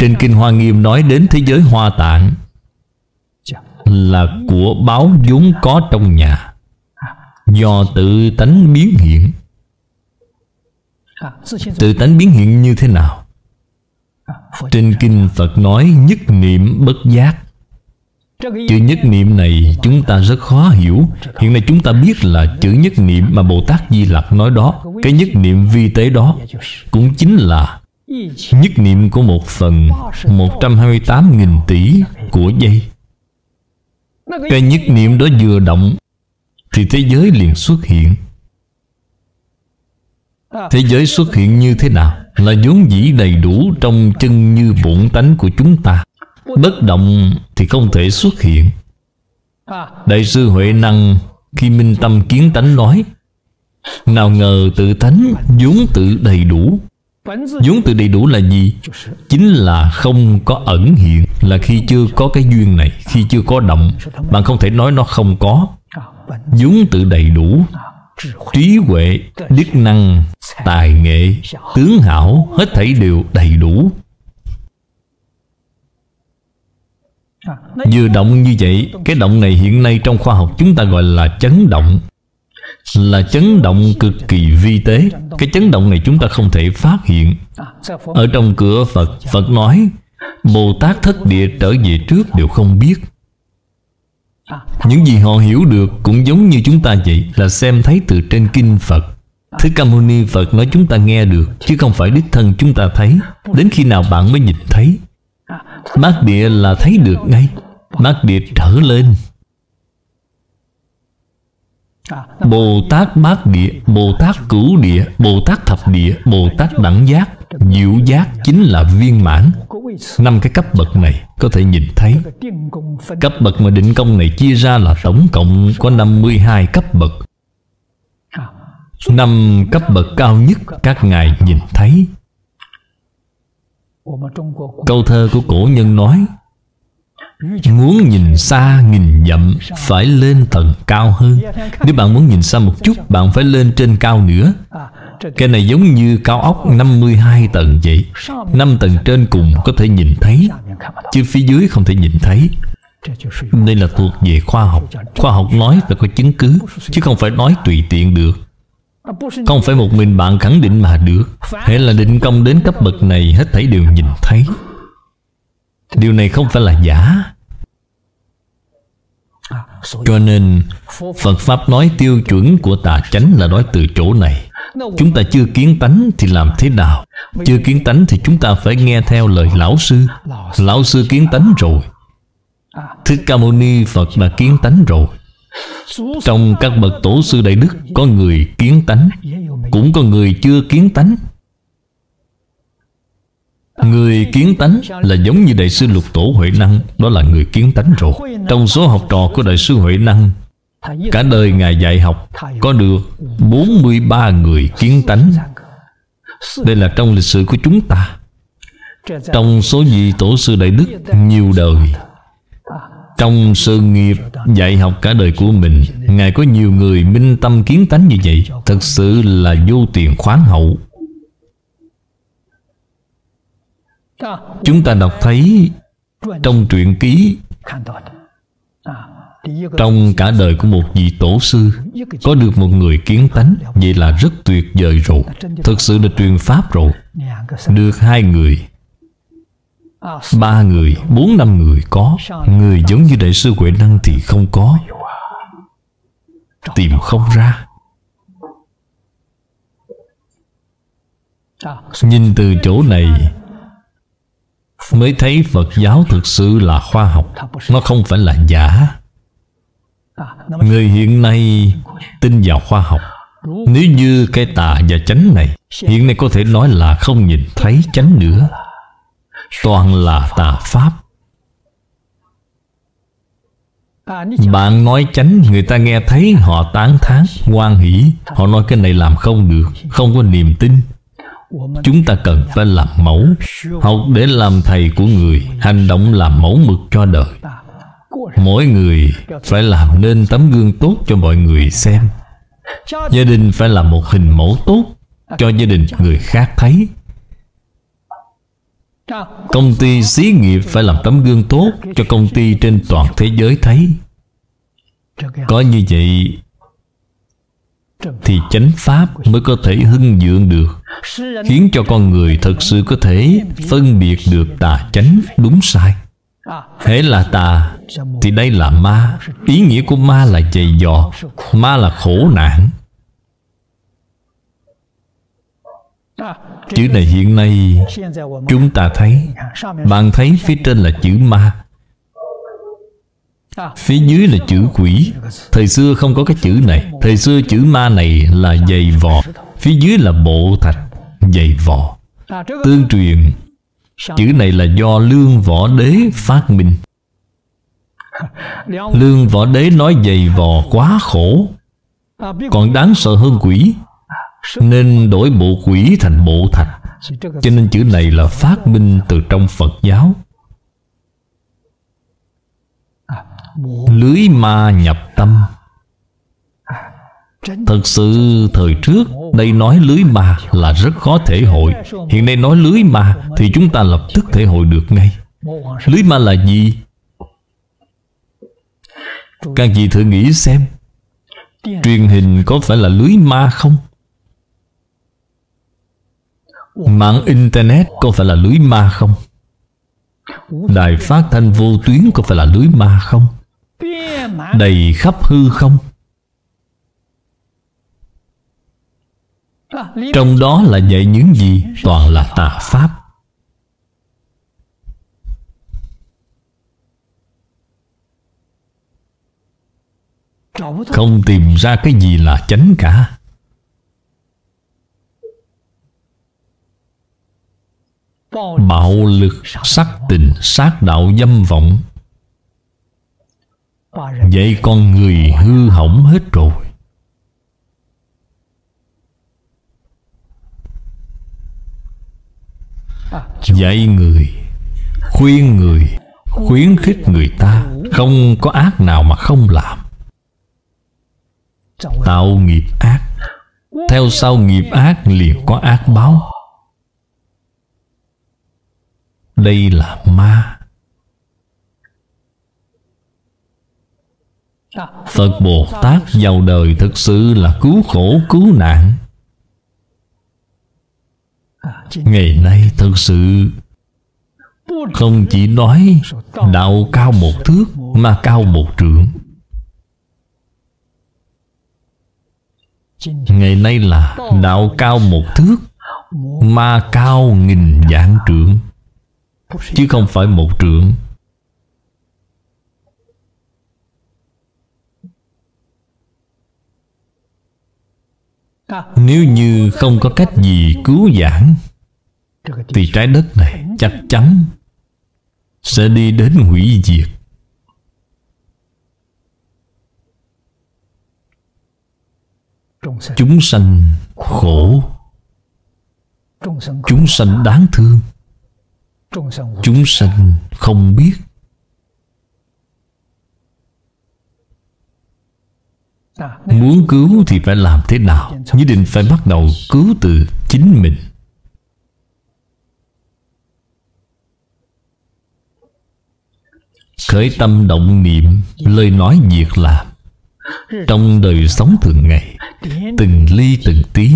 Trên Kinh Hoa Nghiêm nói đến thế giới Hoa Tạng Là của báo vốn có trong nhà, Do tự tánh biến hiện. Tự tánh biến hiện như thế nào? Trên Kinh Phật nói nhất niệm bất giác. Chữ nhất niệm này chúng ta rất khó hiểu. Hiện nay chúng ta biết là chữ nhất niệm mà Bồ Tát Di Lặc nói đó Cái nhất niệm vi tế đó Cũng chính là Nhất niệm của một phần 128.000 tỷ của giây Cái nhất niệm đó vừa động Thì thế giới liền xuất hiện Thế giới xuất hiện như thế nào? Là vốn dĩ đầy đủ trong chân như bổn tánh của chúng ta. Bất động thì không thể xuất hiện. Đại sư Huệ Năng Khi minh tâm kiến tánh nói Nào ngờ tự tánh vốn tự đầy đủ. Vốn tự đầy đủ là gì? Chính là không có ẩn hiện Là khi chưa có cái duyên này Khi chưa có động. Bạn không thể nói nó không có. Vốn tự đầy đủ Trí huệ, đức năng, tài nghệ, tướng hảo Hết thảy đều đầy đủ. Vừa động như vậy Cái động này hiện nay trong khoa học chúng ta gọi là chấn động. Là chấn động cực kỳ vi tế. Cái chấn động này chúng ta không thể phát hiện. Ở trong cửa Phật Phật nói Bồ Tát thất địa trở về trước đều không biết. Những gì họ hiểu được cũng giống như chúng ta vậy, Là xem thấy từ trên kinh Phật. Thế Ca Mâu Ni Phật nói chúng ta nghe được, Chứ không phải đích thân chúng ta thấy. Đến khi nào bạn mới nhìn thấy? Bát địa là thấy được ngay. Bát địa trở lên. Bồ Tát Bát Địa, Bồ Tát Cửu Địa, Bồ Tát Thập Địa, Bồ Tát Đẳng Giác. Diệu Giác chính là viên mãn. Năm cái cấp bậc này, Có thể nhìn thấy. Cấp bậc mà định công này chia ra là tổng cộng Có 52 cấp bậc. Năm cấp bậc cao nhất Các ngài nhìn thấy. Câu thơ của cổ nhân nói, Muốn nhìn xa nghìn dặm Phải lên tầng cao hơn. Nếu bạn muốn nhìn xa một chút, Bạn phải lên trên cao nữa. Cái này giống như cao ốc 52 tầng vậy. Năm tầng trên cùng có thể nhìn thấy, Chứ phía dưới không thể nhìn thấy. Đây là thuộc về khoa học. Khoa học nói phải có chứng cứ, Chứ không phải nói tùy tiện được. Không phải một mình bạn khẳng định mà được. Hệ là định công đến cấp bậc này, Hết thảy đều nhìn thấy. Điều này không phải là giả. Cho nên, Phật Pháp nói tiêu chuẩn của tà chánh là nói từ chỗ này. Chúng ta chưa kiến tánh thì làm thế nào? Chưa kiến tánh thì chúng ta phải nghe theo lời lão sư. Lão sư kiến tánh rồi. Thích Ca Mâu Ni Phật đã kiến tánh rồi. Trong các bậc tổ sư Đại Đức, Có người kiến tánh. Cũng có người chưa kiến tánh. Người kiến tánh là giống như Đại sư Lục Tổ Huệ Năng, Đó là người kiến tánh rồi. Trong số học trò của Đại sư Huệ Năng, Cả đời Ngài dạy học, Có được 43 người kiến tánh. Đây là trong lịch sử của chúng ta. Trong số vị tổ sư Đại Đức Nhiều đời, Trong sự nghiệp dạy học cả đời của mình, Ngài có nhiều người minh tâm kiến tánh như vậy. Thật sự là vô tiền khoáng hậu. Chúng ta đọc thấy Trong truyện ký Trong cả đời của một vị tổ sư Có được một người kiến tánh Vậy là rất tuyệt vời rồi. Thực sự là truyền pháp rồi. Được hai người Ba người, bốn năm người có. Người giống như Đại sư Huệ Năng thì không có. Tìm không ra. Nhìn từ chỗ này Mới thấy Phật giáo thực sự là khoa học. Nó không phải là giả. Người hiện nay tin vào khoa học. Nếu như cái tà và chánh này Hiện nay có thể nói là không nhìn thấy chánh nữa. Toàn là tà pháp. Bạn nói chánh, Người ta nghe thấy họ tán thán, Hoan hỷ. Họ nói cái này làm không được, Không có niềm tin. Chúng ta cần phải làm mẫu, Học để làm thầy của người, Hành động làm mẫu mực cho đời. Mỗi người phải làm nên tấm gương tốt cho mọi người xem. Gia đình phải là một hình mẫu tốt Cho gia đình người khác thấy. Công ty xí nghiệp phải làm tấm gương tốt Cho công ty trên toàn thế giới thấy. Có như vậy thì chánh pháp mới có thể hưng dưỡng được, Khiến cho con người thật sự có thể Phân biệt được tà chánh đúng sai. Thế là tà, Thì đây là ma. Ý nghĩa của ma là dày dò, Ma là khổ nạn. Chữ này hiện nay, Chúng ta thấy, Bạn thấy phía trên là chữ ma. Phía dưới là chữ quỷ. Thời xưa không có cái chữ này. Thời xưa chữ ma này là dày vò. Phía dưới là bộ thạch Dày vò. Tương truyền, Chữ này là do Lương Võ Đế phát minh. Lương Võ Đế nói dày vò quá khổ. Còn đáng sợ hơn quỷ. Nên đổi bộ quỷ thành bộ thạch. Cho nên chữ này là phát minh từ trong Phật giáo. Lưới ma nhập tâm Thật sự thời trước, Đây nói lưới ma là rất khó thể hội Hiện nay nói lưới ma Thì chúng ta lập tức thể hội được ngay Lưới ma là gì? Các vị thử nghĩ xem Truyền hình có phải là lưới ma không? Mạng Internet có phải là lưới ma không? Đài phát thanh vô tuyến có phải là lưới ma không? Đầy khắp hư không? Trong đó là dạy những gì? Toàn là tà pháp. Không tìm ra cái gì là chánh cả. Bạo lực, sắc tình, sát đạo dâm vọng. Vậy con người hư hỏng hết rồi. Dạy người, Khuyên người, Khuyến khích người ta Không có ác nào mà không làm. Tạo nghiệp ác. Theo sau nghiệp ác liền có ác báo. Đây là ma. Phật Bồ Tát vào đời thực sự là cứu khổ, cứu nạn. Ngày nay thật sự Không chỉ nói Đạo cao một thước Mà cao một trượng. Ngày nay là đạo cao một thước Ma cao nghìn dạng trượng, Chứ không phải một trượng. Nếu như không có cách gì cứu giảng, Thì trái đất này chắc chắn Sẽ đi đến hủy diệt. Chúng sanh khổ, chúng sanh đáng thương, chúng sanh không biết muốn cứu thì phải làm thế nào? Nhất định phải bắt đầu cứu từ chính mình. Khởi tâm động niệm lời nói việc làm. Trong đời sống thường ngày từng ly từng tí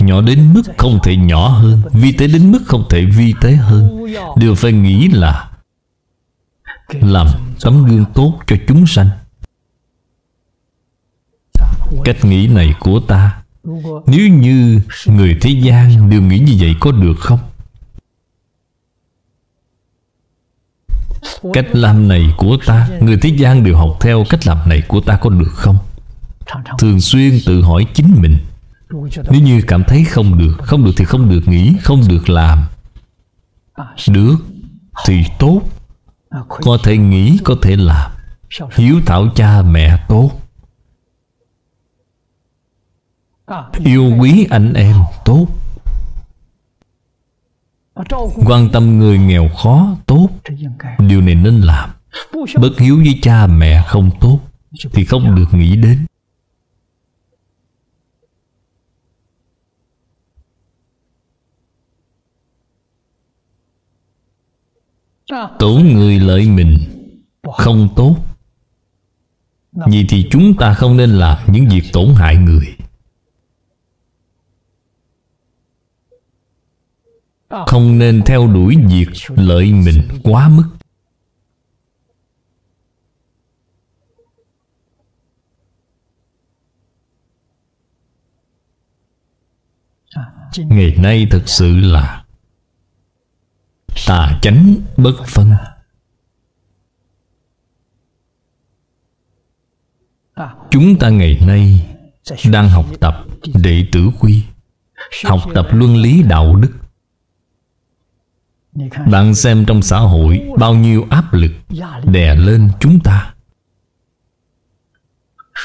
nhỏ đến mức không thể nhỏ hơn vi tế đến mức không thể vi tế hơn. Đều phải nghĩ là làm tấm gương tốt cho chúng sanh cách nghĩ này của ta. Nếu như người thế gian đều nghĩ như vậy có được không? Cách làm này của ta, người thế gian đều học theo cách làm này của ta có được không? Thường xuyên tự hỏi chính mình. Nếu như cảm thấy không được không được thì không được nghĩ, không được làm. Được thì tốt. Có thể nghĩ, có thể làm. Hiếu thảo cha mẹ tốt yêu quý anh em tốt. Quan tâm người nghèo khó tốt. Điều này nên làm. Bất hiếu với cha mẹ không tốt thì không được nghĩ đến. Tổn người lợi mình không tốt. Vì thì chúng ta không nên làm những việc tổn hại người. Không nên theo đuổi việc lợi mình quá mức. Ngày nay thực sự là tà chánh bất phân. Chúng ta ngày nay đang học tập đệ tử quy, học tập luân lý đạo đức bạn xem trong xã hội bao nhiêu áp lực đè lên chúng ta.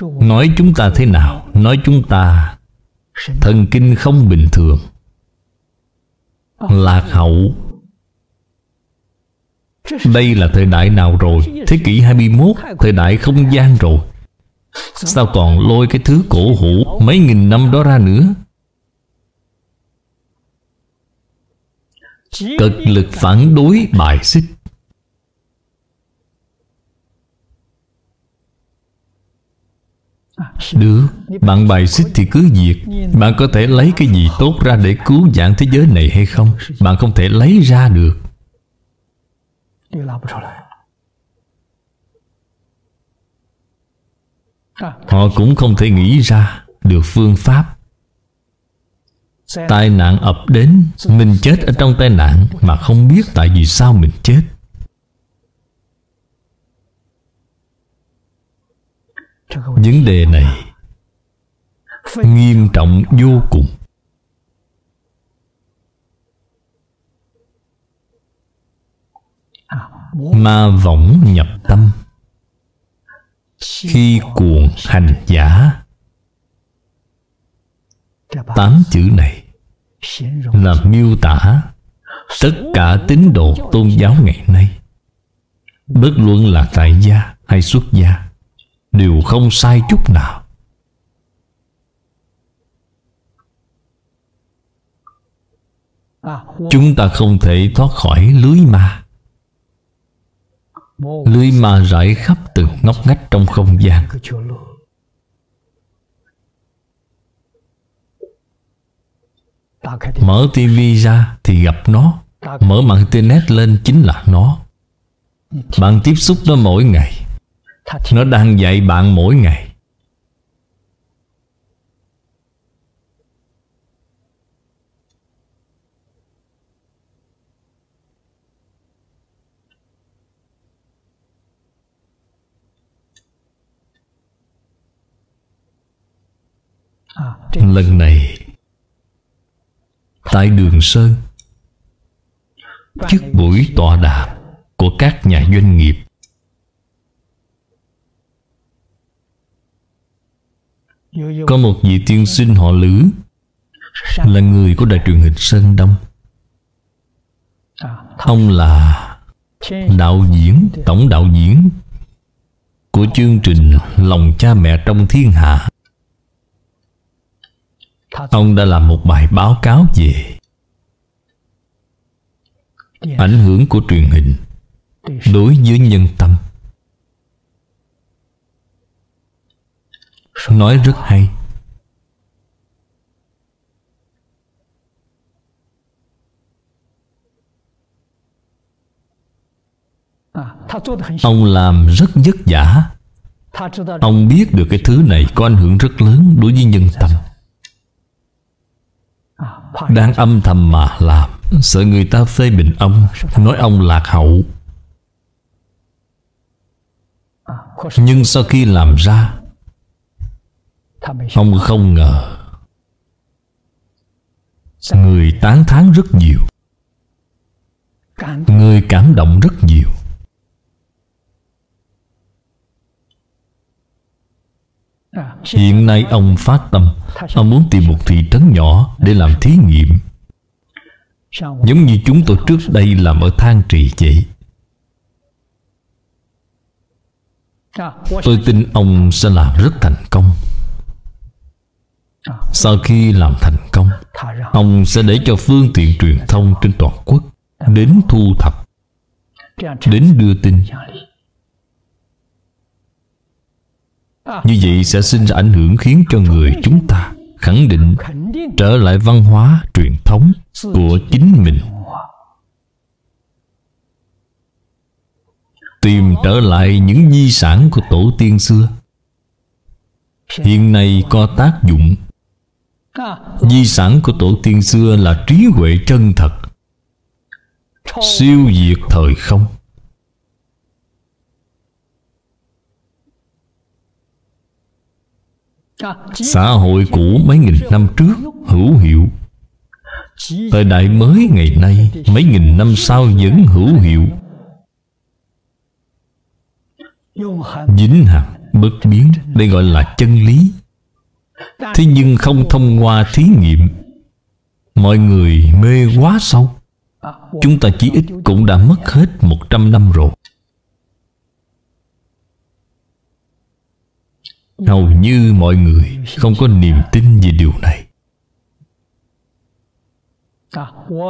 Nói chúng ta thế nào? Nói chúng ta thần kinh không bình thường. Lạc hậu. Đây là thời đại nào rồi? Thế kỷ 21 Thời đại không gian rồi. Sao còn lôi cái thứ cổ hủ Mấy nghìn năm đó ra nữa? Cực lực phản đối bài xích. Được, Bạn bài xích thì cứ diệt Bạn có thể lấy cái gì tốt ra để cứu vãn thế giới này hay không? Bạn không thể lấy ra được. Họ cũng không thể nghĩ ra được phương pháp. Tai nạn ập đến, Mình chết ở trong tai nạn Mà không biết tại vì sao mình chết. Vấn đề này Nghiêm trọng vô cùng. Ma võng nhập tâm. Khi cuồng hành giả, Tám chữ này là miêu tả Tất cả tín đồ tôn giáo ngày nay. Bất luận là tại gia hay xuất gia Đều không sai chút nào. Chúng ta không thể thoát khỏi lưới ma. Lưới ma rải khắp từng ngóc ngách trong không gian Mở tivi ra thì gặp nó. Mở mạng internet lên chính là nó. Bạn tiếp xúc nó mỗi ngày. Nó đang dạy bạn mỗi ngày. Lần này Tại Đường Sơn. Trước buổi tọa đàm Của các nhà doanh nghiệp. Có một vị tiên sinh họ Lữ, là người của đài truyền hình sơn đông. Ông là đạo diễn, tổng đạo diễn của chương trình lòng cha mẹ trong thiên hạ ông đã làm một bài báo cáo về ảnh hưởng của truyền hình đối với nhân tâm. Nói rất hay. Ông làm rất vất vả. Ông biết được cái thứ này có ảnh hưởng rất lớn đối với nhân tâm đang âm thầm mà làm sợ người ta phê bình ông, nói ông lạc hậu. Nhưng sau khi làm ra, ông không ngờ người tán thán rất nhiều, người cảm động rất nhiều. Hiện nay ông phát tâm. Ông muốn tìm một thị trấn nhỏ Để làm thí nghiệm. Giống như chúng tôi trước đây làm ở Thang Trì vậy. Tôi tin ông sẽ làm rất thành công. Sau khi làm thành công, Ông sẽ để cho phương tiện truyền thông trên toàn quốc Đến thu thập, Đến đưa tin. Như vậy sẽ sinh ra ảnh hưởng khiến cho người chúng ta khẳng định trở lại văn hóa truyền thống của chính mình. Tìm trở lại những di sản của tổ tiên xưa. Hiện nay có tác dụng. Di sản của tổ tiên xưa là trí huệ chân thật. Siêu diệt thời không xã hội cũ mấy nghìn năm trước hữu hiệu. Thời đại mới ngày nay mấy nghìn năm sau vẫn hữu hiệu. Dính hằng bất biến đây gọi là chân lý. Thế nhưng không thông qua thí nghiệm, mọi người mê quá sâu. Chúng ta chỉ ít cũng đã mất hết một trăm năm rồi. Hầu như mọi người không có niềm tin về điều này.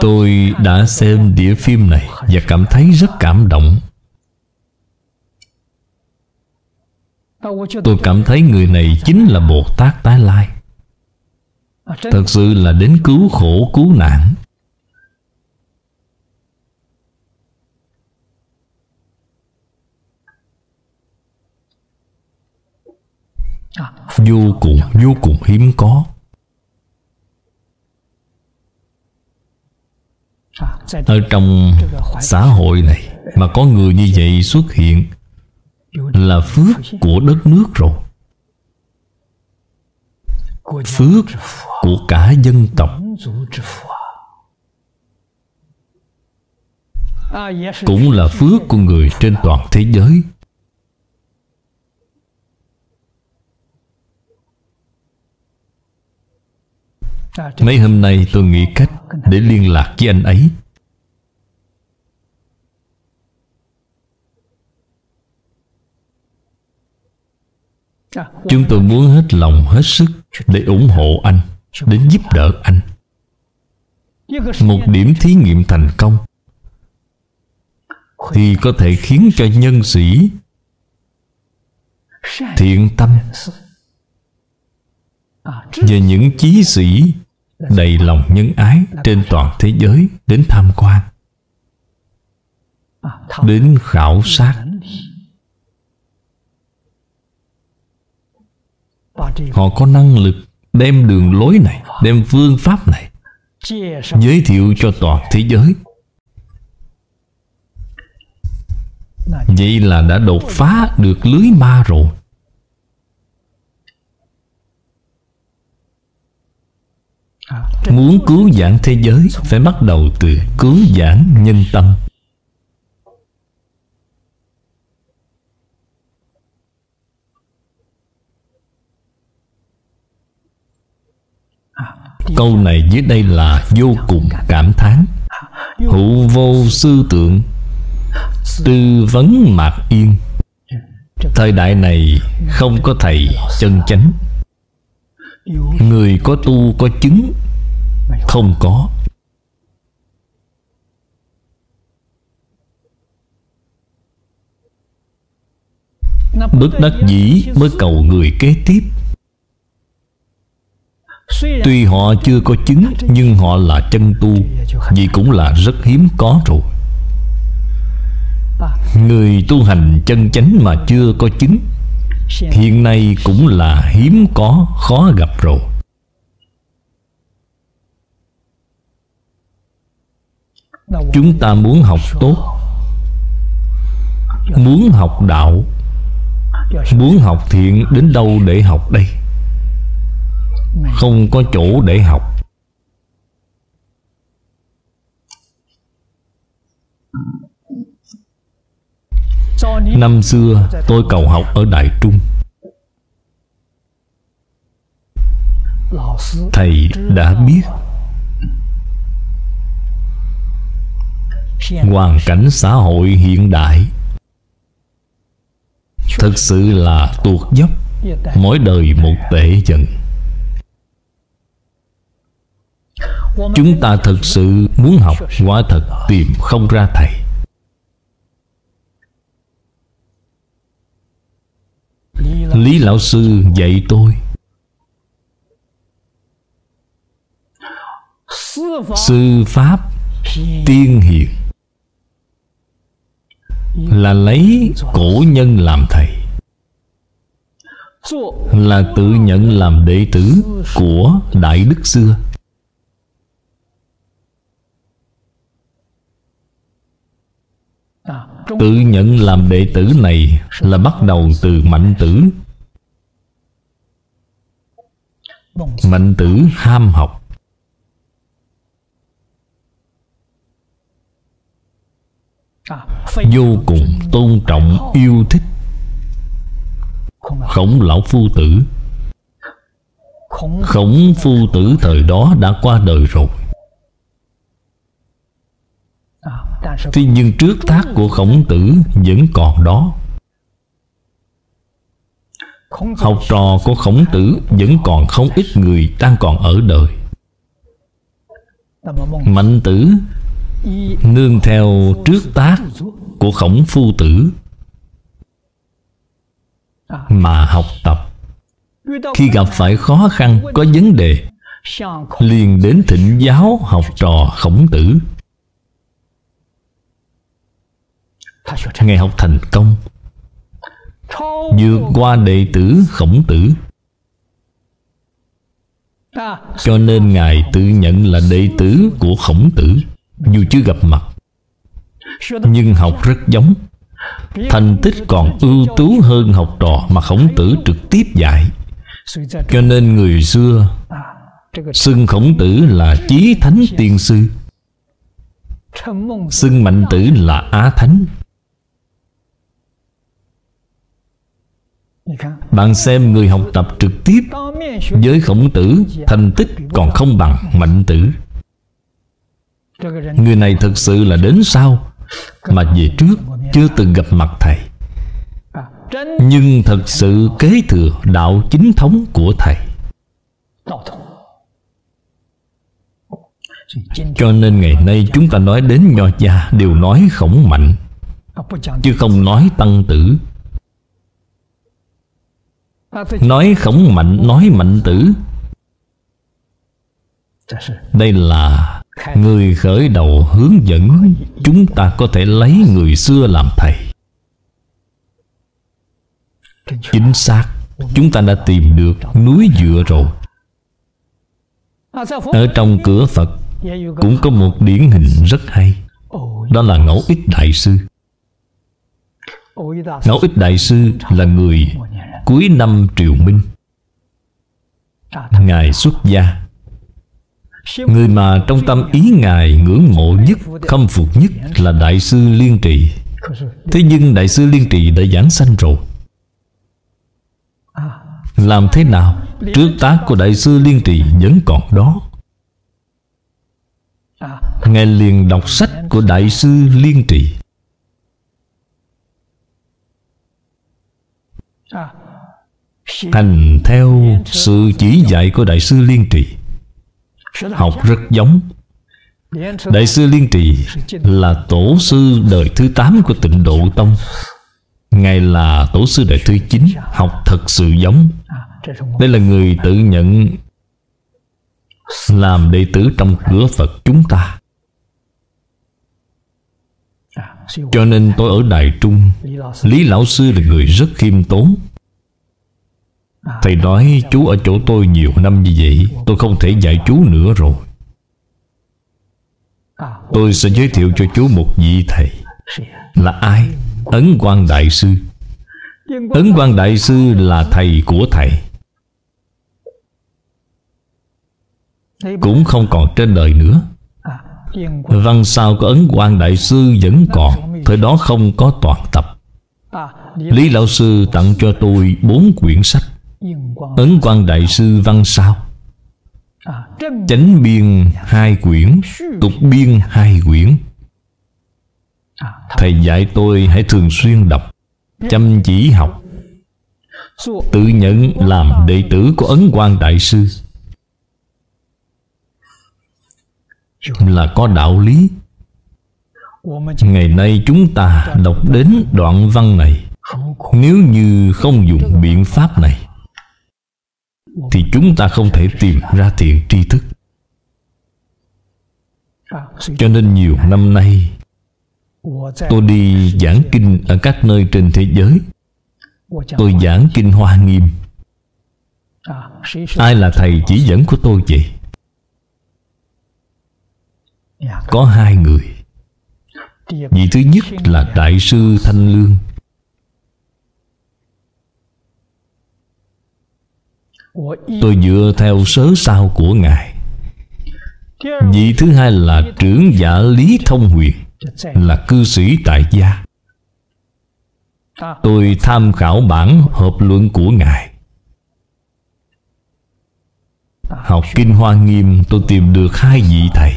Tôi đã xem đĩa phim này và cảm thấy rất cảm động. Tôi cảm thấy người này chính là bồ tát tái lai. Thật sự là đến cứu khổ, cứu nạn. Vô cùng vô cùng hiếm có. Ở trong xã hội này mà có người như vậy xuất hiện là phước của đất nước rồi. Phước của cả dân tộc. Cũng là phước của người trên toàn thế giới. Mấy hôm nay tôi nghĩ cách Để liên lạc với anh ấy. Chúng tôi muốn hết lòng, hết sức Để ủng hộ anh Đến giúp đỡ anh. Một điểm thí nghiệm thành công Thì có thể khiến cho nhân sĩ Thiện tâm. Và những chí sĩ đầy lòng nhân ái trên toàn thế giới đến tham quan, đến khảo sát. Họ có năng lực đem đường lối này, đem phương pháp này giới thiệu cho toàn thế giới. Vậy là đã đột phá được lưới ma rồi. Muốn cứu giảng thế giới, Phải bắt đầu từ cứu giảng nhân tâm. Câu này dưới đây là vô cùng cảm thán. Hữu vô sư tượng, Tư vấn mạc yên. Thời đại này không có thầy chân chánh. Người có tu có chứng, Không có. Bất đắc dĩ mới cầu người kế tiếp. Tuy họ chưa có chứng, Nhưng họ là chân tu, Vì cũng là rất hiếm có rồi. Người tu hành chân chánh mà chưa có chứng Hiện nay cũng là hiếm có, khó gặp rồi. Chúng ta muốn học tốt, Muốn học đạo, Muốn học thiện, đến đâu để học đây? Không có chỗ để học. Năm xưa, tôi cầu học ở Đại Trung. Thầy đã biết. Hoàn cảnh xã hội hiện đại. Thực sự là tuột dốc. Mỗi đời một tệ dần. Chúng ta thực sự muốn học, Quả thật tìm không ra thầy. Lý Lão Sư dạy tôi. Sư Pháp Tiên Hiền Là lấy cổ nhân làm thầy, Là tự nhận làm đệ tử Của Đại Đức xưa. Tự nhận làm đệ tử này Là bắt đầu từ mạnh tử. Mạnh tử ham học. Vô cùng tôn trọng, yêu thích. Khổng lão phu tử. Khổng phu tử thời đó đã qua đời rồi. Thế nhưng trước tác của khổng tử vẫn còn đó. Học trò của khổng tử vẫn còn không ít người đang còn ở đời. Mạnh tử Nương theo trước tác của khổng phu tử Mà học tập. Khi gặp phải khó khăn, có vấn đề, liền đến thịnh giáo học trò khổng tử. Ngài học thành công vượt qua đệ tử khổng tử. Cho nên ngài tự nhận là đệ tử của khổng tử. Dù chưa gặp mặt, nhưng học rất giống. Thành tích còn ưu tú hơn học trò mà khổng tử trực tiếp dạy. Cho nên người xưa xưng khổng tử là chí thánh tiên sư. Xưng mạnh tử là á thánh. Bạn xem người học tập trực tiếp Với khổng tử, Thành tích còn không bằng mạnh tử. Người này thực sự là đến sau Mà về trước Chưa từng gặp mặt thầy. Nhưng thật sự kế thừa Đạo chính thống của thầy. Cho nên ngày nay chúng ta nói đến nho gia Đều nói khổng mạnh, Chứ không nói tăng tử. Nói khổng mạnh, Nói mạnh tử. Đây là Người khởi đầu hướng dẫn Chúng ta có thể lấy người xưa làm thầy. Chính xác, Chúng ta đã tìm được núi dựa rồi. Ở trong cửa Phật Cũng có một điển hình rất hay. Đó là ngẫu ích đại sư. Ngẫu ích đại sư là người cuối năm triều minh. Ngài xuất gia. Người mà trong tâm ý Ngài ngưỡng mộ nhất, Khâm phục nhất là Đại sư Liên Trì. Thế nhưng Đại sư Liên Trì đã giảng sanh rồi. Làm thế nào Trước tác của Đại sư Liên Trì vẫn còn đó? Ngài liền đọc sách của Đại sư Liên Trì. Hành theo sự chỉ dạy của Đại sư Liên Trì. Học rất giống. Đại sư Liên Trì là tổ sư đời thứ 8 của tịnh Độ Tông. Ngài là tổ sư đời thứ 9 Học thật sự giống. Đây là người tự nhận Làm đệ tử trong cửa Phật chúng ta. Cho nên tôi ở Đài Trung, Lý Lão Sư là người rất khiêm tốn. Thầy nói, chú ở chỗ tôi nhiều năm như vậy, Tôi không thể dạy chú nữa rồi. Tôi sẽ giới thiệu cho chú một vị thầy, Là ai? Ấn Quang Đại Sư. Ấn Quang Đại Sư là thầy của thầy. Cũng không còn trên đời nữa. Văn sao của Ấn Quang Đại Sư vẫn còn, Thời đó không có toàn tập. Lý Lão Sư tặng cho tôi bốn quyển sách. Ấn Quang Đại Sư văn sao. Chánh biên hai quyển, Tục biên hai quyển. Thầy dạy tôi hãy thường xuyên đọc, Chăm chỉ học. Tự nhận làm đệ tử của Ấn Quang Đại Sư Là có đạo lý. Ngày nay chúng ta đọc đến đoạn văn này. Nếu như không dùng biện pháp này thì chúng ta không thể tìm ra thiện tri thức. Cho nên nhiều năm nay, Tôi đi giảng kinh ở các nơi trên thế giới. Tôi giảng kinh Hoa Nghiêm. Ai là thầy chỉ dẫn của tôi vậy? Có hai người. Vị thứ nhất là Đại sư Thanh Lương. Tôi dựa theo sớ sao của Ngài. Vị thứ hai là trưởng giả Lý Thông Huyền Là cư sĩ tại gia. Tôi tham khảo bản hợp luận của Ngài. Học Kinh Hoa Nghiêm tôi tìm được hai vị thầy.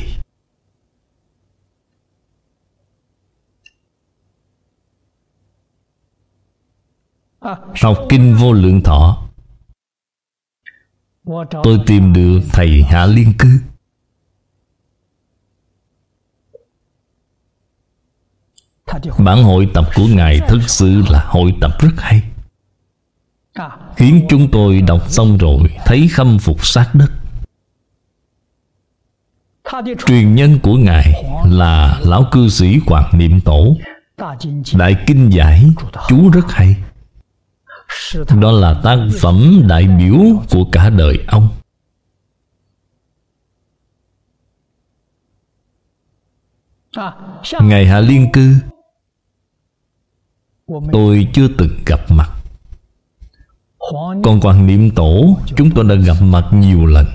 Học Kinh Vô Lượng Thọ Tôi tìm được Thầy Hạ Liên Cư Bản hội tập của Ngài thực sự là hội tập rất hay. Khiến chúng tôi đọc xong rồi, Thấy khâm phục sát đất. Truyền nhân của Ngài là Lão cư sĩ Hoàng Niệm Tổ. Đại Kinh Giải, Chú rất hay đó là tác phẩm đại biểu của cả đời ông. Ngày Hạ Liên Cư Tôi chưa từng gặp mặt. Còn Hoàng Niệm Tổ Chúng tôi đã gặp mặt nhiều lần.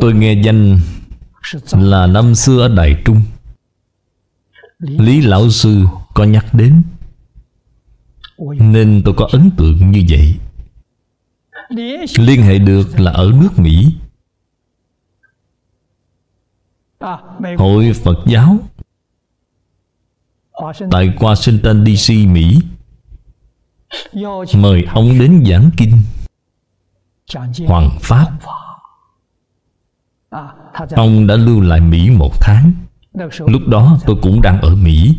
Tôi nghe danh là năm xưa ở Đài Trung. Lý Lão Sư có nhắc đến. Nên tôi có ấn tượng như vậy. Liên hệ được là ở nước Mỹ. Hội Phật giáo. Tại Washington DC Mỹ. Mời ông đến giảng kinh. Hoàng Pháp. Ông đã lưu lại Mỹ một tháng. Lúc đó tôi cũng đang ở Mỹ.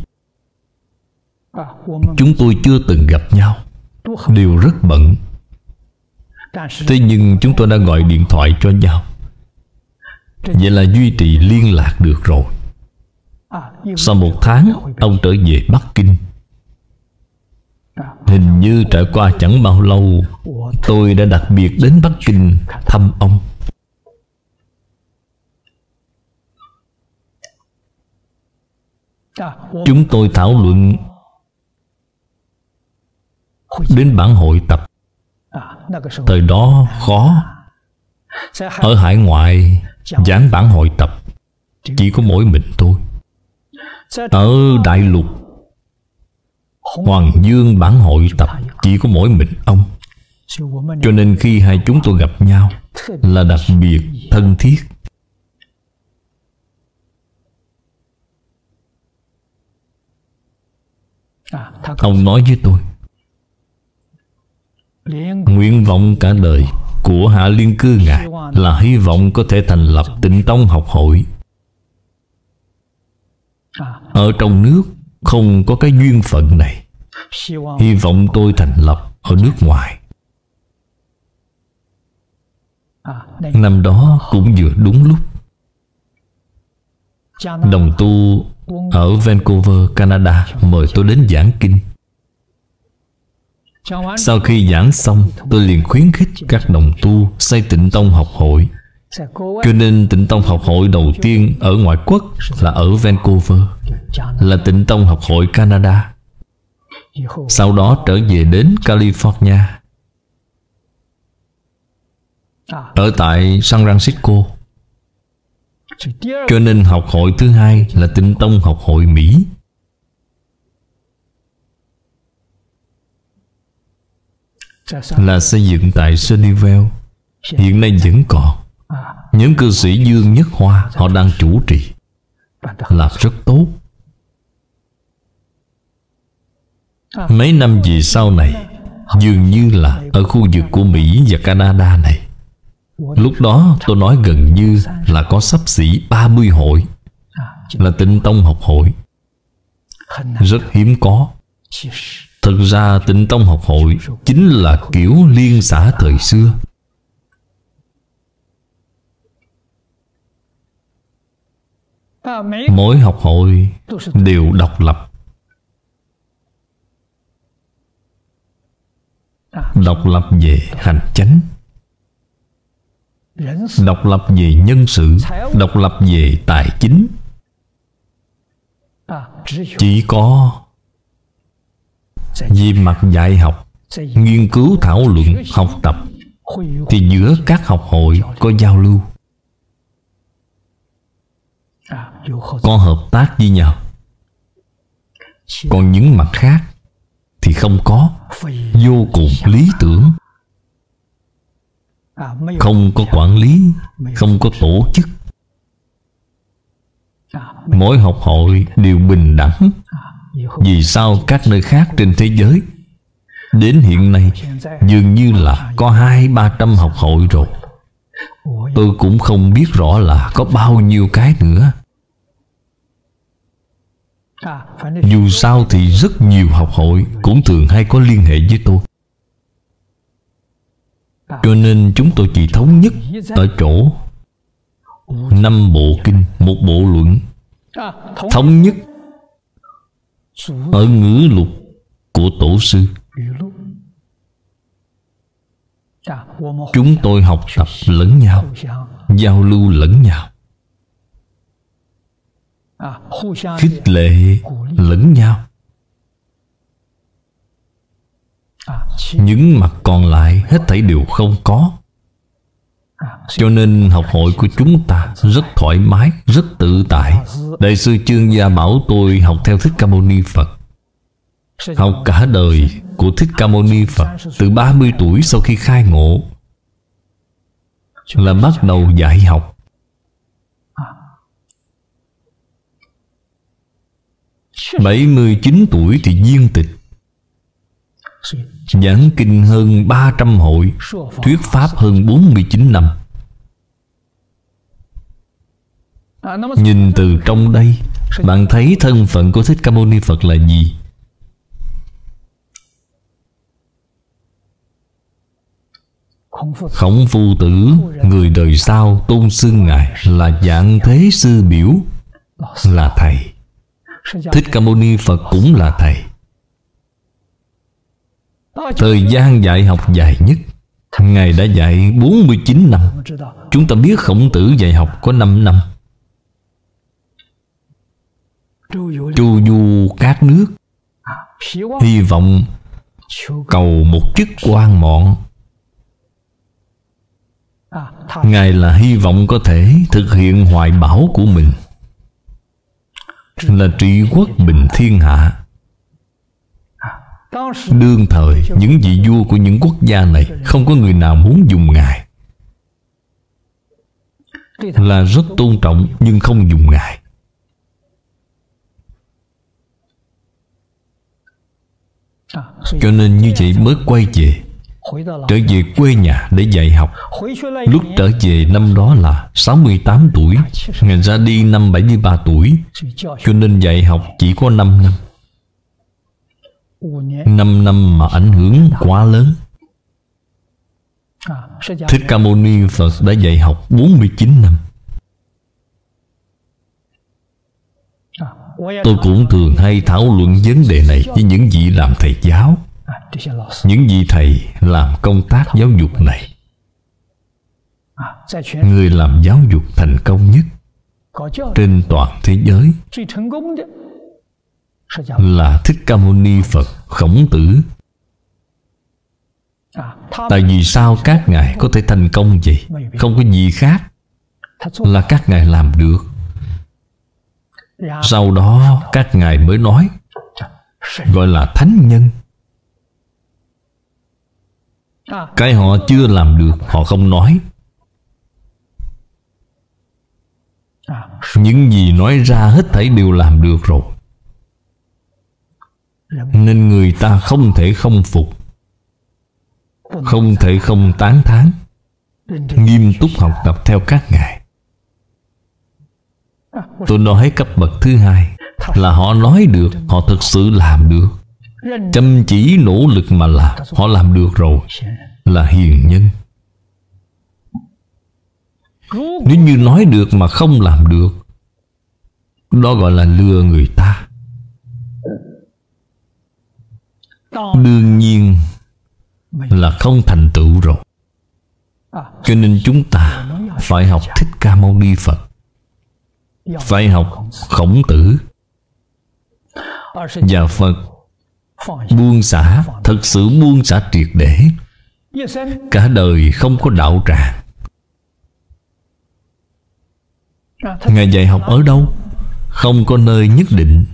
Chúng tôi chưa từng gặp nhau. Đều rất bận. Thế nhưng chúng tôi đã gọi điện thoại cho nhau. Vậy là duy trì liên lạc được rồi. Sau một tháng, Ông trở về Bắc Kinh. Hình như trải qua chẳng bao lâu, Tôi đã đặc biệt đến Bắc Kinh thăm ông. Chúng tôi thảo luận Đến bản hội tập. Thời đó khó. Ở hải ngoại Giảng bản hội tập Chỉ có mỗi mình tôi. Ở Đại Lục Hoàng Dương bản hội tập Chỉ có mỗi mình ông. Cho nên khi hai chúng tôi gặp nhau Là đặc biệt thân thiết Ông nói với tôi, Nguyện vọng cả đời của Hạ Liên Cư Ngài Là hy vọng có thể thành lập tịnh tông học hội. Ở trong nước không có cái duyên phận này. Hy vọng tôi thành lập ở nước ngoài. Năm đó cũng vừa đúng lúc. Đồng tu ở Vancouver, Canada mời tôi đến giảng kinh. Sau khi giảng xong Tôi liền khuyến khích các đồng tu xây tịnh tông học hội. Cho nên tịnh tông học hội đầu tiên ở ngoại quốc là ở Vancouver Là tịnh tông học hội Canada. Sau đó trở về đến California. Ở tại San Francisco cho nên học hội thứ hai là tịnh tông học hội Mỹ. Là xây dựng tại Sunnyvale. Hiện nay vẫn còn. Những cư sĩ Dương Nhất Hoa, Họ đang chủ trì. Làm rất tốt. Mấy năm về sau này, Dường như là ở khu vực của Mỹ và Canada này Lúc đó tôi nói gần như là có sắp xỉ 30 hội, Là tịnh tông học hội. Rất hiếm có. Thực ra tịnh tông học hội Chính là kiểu liên xã thời xưa. Mỗi học hội đều độc lập. Độc lập về hành chánh độc lập về nhân sự độc lập về tài chính. Chỉ có về mặt dạy học nghiên cứu thảo luận học tập. Thì giữa các học hội có giao lưu. Có hợp tác với nhau. Còn những mặt khác thì không có. Vô cùng lý tưởng không có quản lý, không có tổ chức. Mỗi học hội đều bình đẳng. Vì sao các nơi khác trên thế giới, đến hiện nay, dường như là có hai, ba trăm học hội rồi? Tôi cũng không biết rõ là có bao nhiêu cái nữa. Dù sao thì rất nhiều học hội cũng thường hay có liên hệ với tôi cho nên chúng tôi chỉ thống nhất Ở chỗ Năm bộ kinh, Một bộ luận. Thống nhất Ở ngữ lục Của tổ sư. Chúng tôi học tập lẫn nhau, Giao lưu lẫn nhau, Khích lệ lẫn nhau. Những mặt còn lại hết thảy đều không có. Cho nên học hội của chúng ta rất thoải mái, rất tự tại. Đại sư Chương Gia bảo tôi học theo Thích Ca Mâu Ni Phật. Học cả đời của Thích Ca Mâu Ni Phật Từ 30 tuổi sau khi khai ngộ Là bắt đầu dạy học. 79 tuổi thì viên tịch. Giảng kinh hơn 300 hội, Thuyết Pháp hơn 49 năm. Nhìn từ trong đây, Bạn thấy thân phận của Thích Ca Mâu Ni Phật là gì? Khổng phu tử, Người đời sau tôn xưng Ngài Là dạng thế sư biểu, Là thầy. Thích Ca Mâu Ni Phật cũng là thầy. Thời gian dạy học dài nhất, Ngài đã dạy 49 năm. Chúng ta biết khổng tử dạy học có 5 năm. Chu du các nước, Hy vọng Cầu một chức quan mọn. Ngài là hy vọng có thể thực hiện hoài bão của mình, Là trị quốc bình thiên hạ. Đương thời, Những vị vua của những quốc gia này Không có người nào muốn dùng Ngài. Là rất tôn trọng Nhưng không dùng Ngài. Cho nên như vậy mới quay về, Trở về quê nhà để dạy học. Lúc trở về năm đó là 68 tuổi Ngài ra đi năm 73 tuổi. Cho nên dạy học chỉ có 5 năm. 5 năm mà ảnh hưởng quá lớn. Thích Ca Mâu Ni Phật đã dạy học 49 năm. Tôi cũng thường hay thảo luận vấn đề này với những vị làm thầy giáo, Những vị thầy làm công tác giáo dục này. Người làm giáo dục thành công nhất Trên toàn thế giới. Là Thích Ca Mâu Ni Phật Khổng Tử. Tại vì sao các ngài có thể thành công vậy? Không có gì khác Là các ngài làm được. Sau đó các ngài mới nói, gọi là thánh nhân. Cái họ chưa làm được, họ không nói. Những gì nói ra hết thảy đều làm được rồi nên người ta không thể không phục, không thể không tán thán, nghiêm túc học tập theo các ngài. Tôi nói cấp bậc thứ hai Là họ nói được, Họ thực sự làm được. Chăm chỉ nỗ lực mà làm Họ làm được rồi, Là hiền nhân. Nếu như nói được mà không làm được, Đó gọi là lừa người ta. Đương nhiên Là không thành tựu rồi. Cho nên chúng ta Phải học Thích Ca Mâu Ni Phật. Phải học khổng tử. và phật buông xả thật sự buông xả triệt để. Cả đời không có đạo tràng. Ngài dạy học ở đâu? Không có nơi nhất định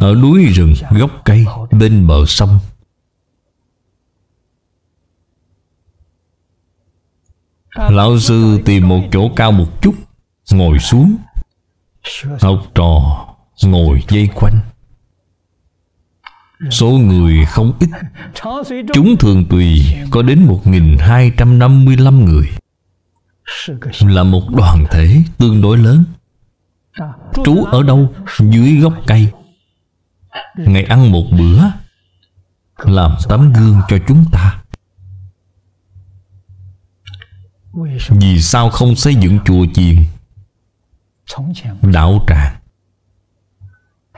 ở núi rừng gốc cây, bên bờ sông. Lão sư tìm một chỗ cao một chút, Ngồi xuống. Học trò ngồi dây quanh. Số người không ít. Chúng thường tùy, có đến 1.255 người. Là một đoàn thể tương đối lớn. Trú ở đâu? Dưới gốc cây. Ngày ăn một bữa, Làm tấm gương cho chúng ta. Vì sao không xây dựng chùa chiền? Đạo tràng.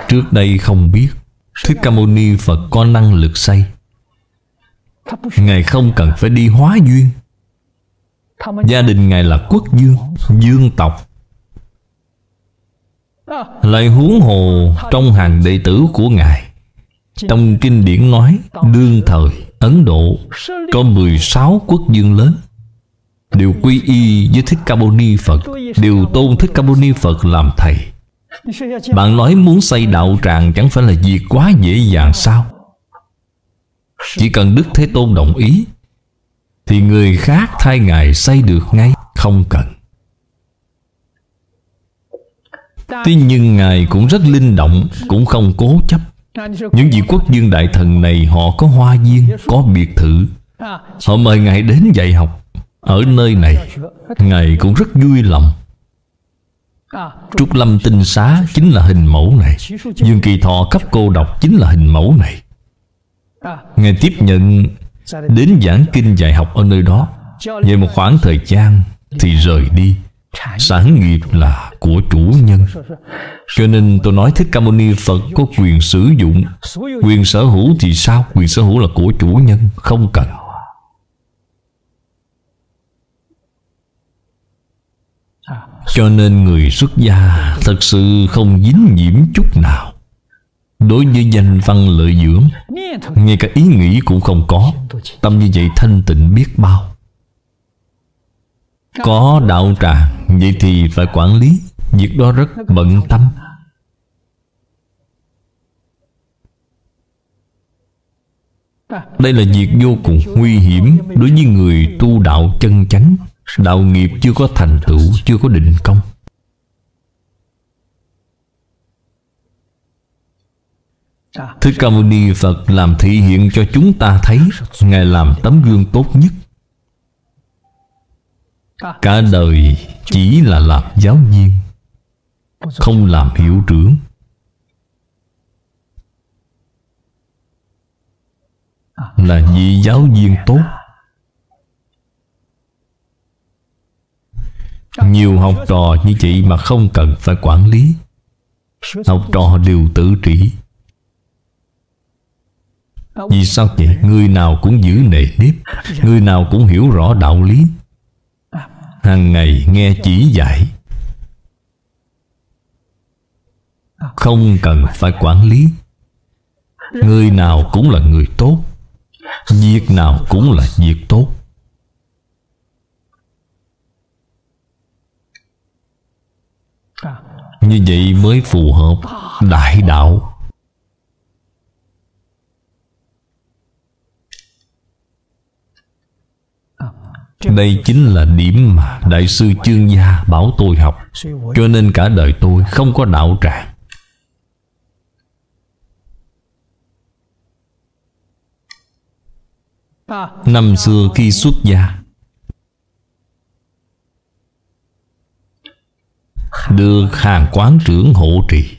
Trước đây không biết, thích ca mâu ni phật có năng lực xây. Ngài không cần phải đi hóa duyên. Gia đình ngài là quốc dương dương tộc lại huống hồ trong hàng đệ tử của ngài. Trong kinh điển nói, đương thời, ấn độ có 16 quốc dương lớn. Đều quy y với thích ca mâu ni phật, đều tôn thích ca mâu ni phật làm thầy. Bạn nói muốn xây đạo tràng chẳng phải là việc quá dễ dàng sao? Chỉ cần đức thế tôn đồng ý, thì người khác thay ngài xây được ngay, không cần. Thế nhưng ngài cũng rất linh động, cũng không cố chấp. Những vị quốc dương đại thần này họ có hoa viên, có biệt thự. Họ mời ngài đến dạy học. Ở nơi này, Ngài cũng rất vui lòng. Trúc Lâm Tinh Xá chính là hình mẫu này. Dương Kỳ Thọ cấp cô độc chính là hình mẫu này. Ngài tiếp nhận Đến giảng kinh dạy học ở nơi đó. Về một khoảng thời gian Thì rời đi. Sản nghiệp là của chủ nhân. Cho nên tôi nói Thích Ca Mâu Ni Phật có quyền sử dụng. Quyền sở hữu thì sao? Quyền sở hữu là của chủ nhân Không cần. Cho nên người xuất gia Thật sự không dính nhiễm chút nào. Đối với danh văn lợi dưỡng Ngay cả ý nghĩ cũng không có. Tâm như vậy thanh tịnh biết bao có đạo tràng Vậy thì phải quản lý. Việc đó rất bận tâm. Đây là việc vô cùng nguy hiểm Đối với người tu đạo chân chánh. Đạo nghiệp chưa có thành tựu, Chưa có định công. Thích Ca Mâu Ni Phật làm thị hiện cho chúng ta thấy, Ngài làm tấm gương tốt nhất. Cả đời chỉ là làm giáo viên, Không làm hiệu trưởng. Là vị giáo viên tốt. Nhiều học trò như chị mà không cần phải quản lý, Học trò đều tự trị. Vì sao vậy? Người nào cũng giữ nề nếp, Người nào cũng hiểu rõ đạo lý hàng ngày nghe chỉ dạy. Không cần phải quản lý. Người nào cũng là người tốt. Việc nào cũng là việc tốt. Như vậy mới phù hợp đại đạo. Đây chính là điểm mà Đại sư Chương Gia bảo tôi học. Cho nên cả đời tôi không có đạo tràng. Năm xưa khi xuất gia Được hàng quán trưởng hộ trì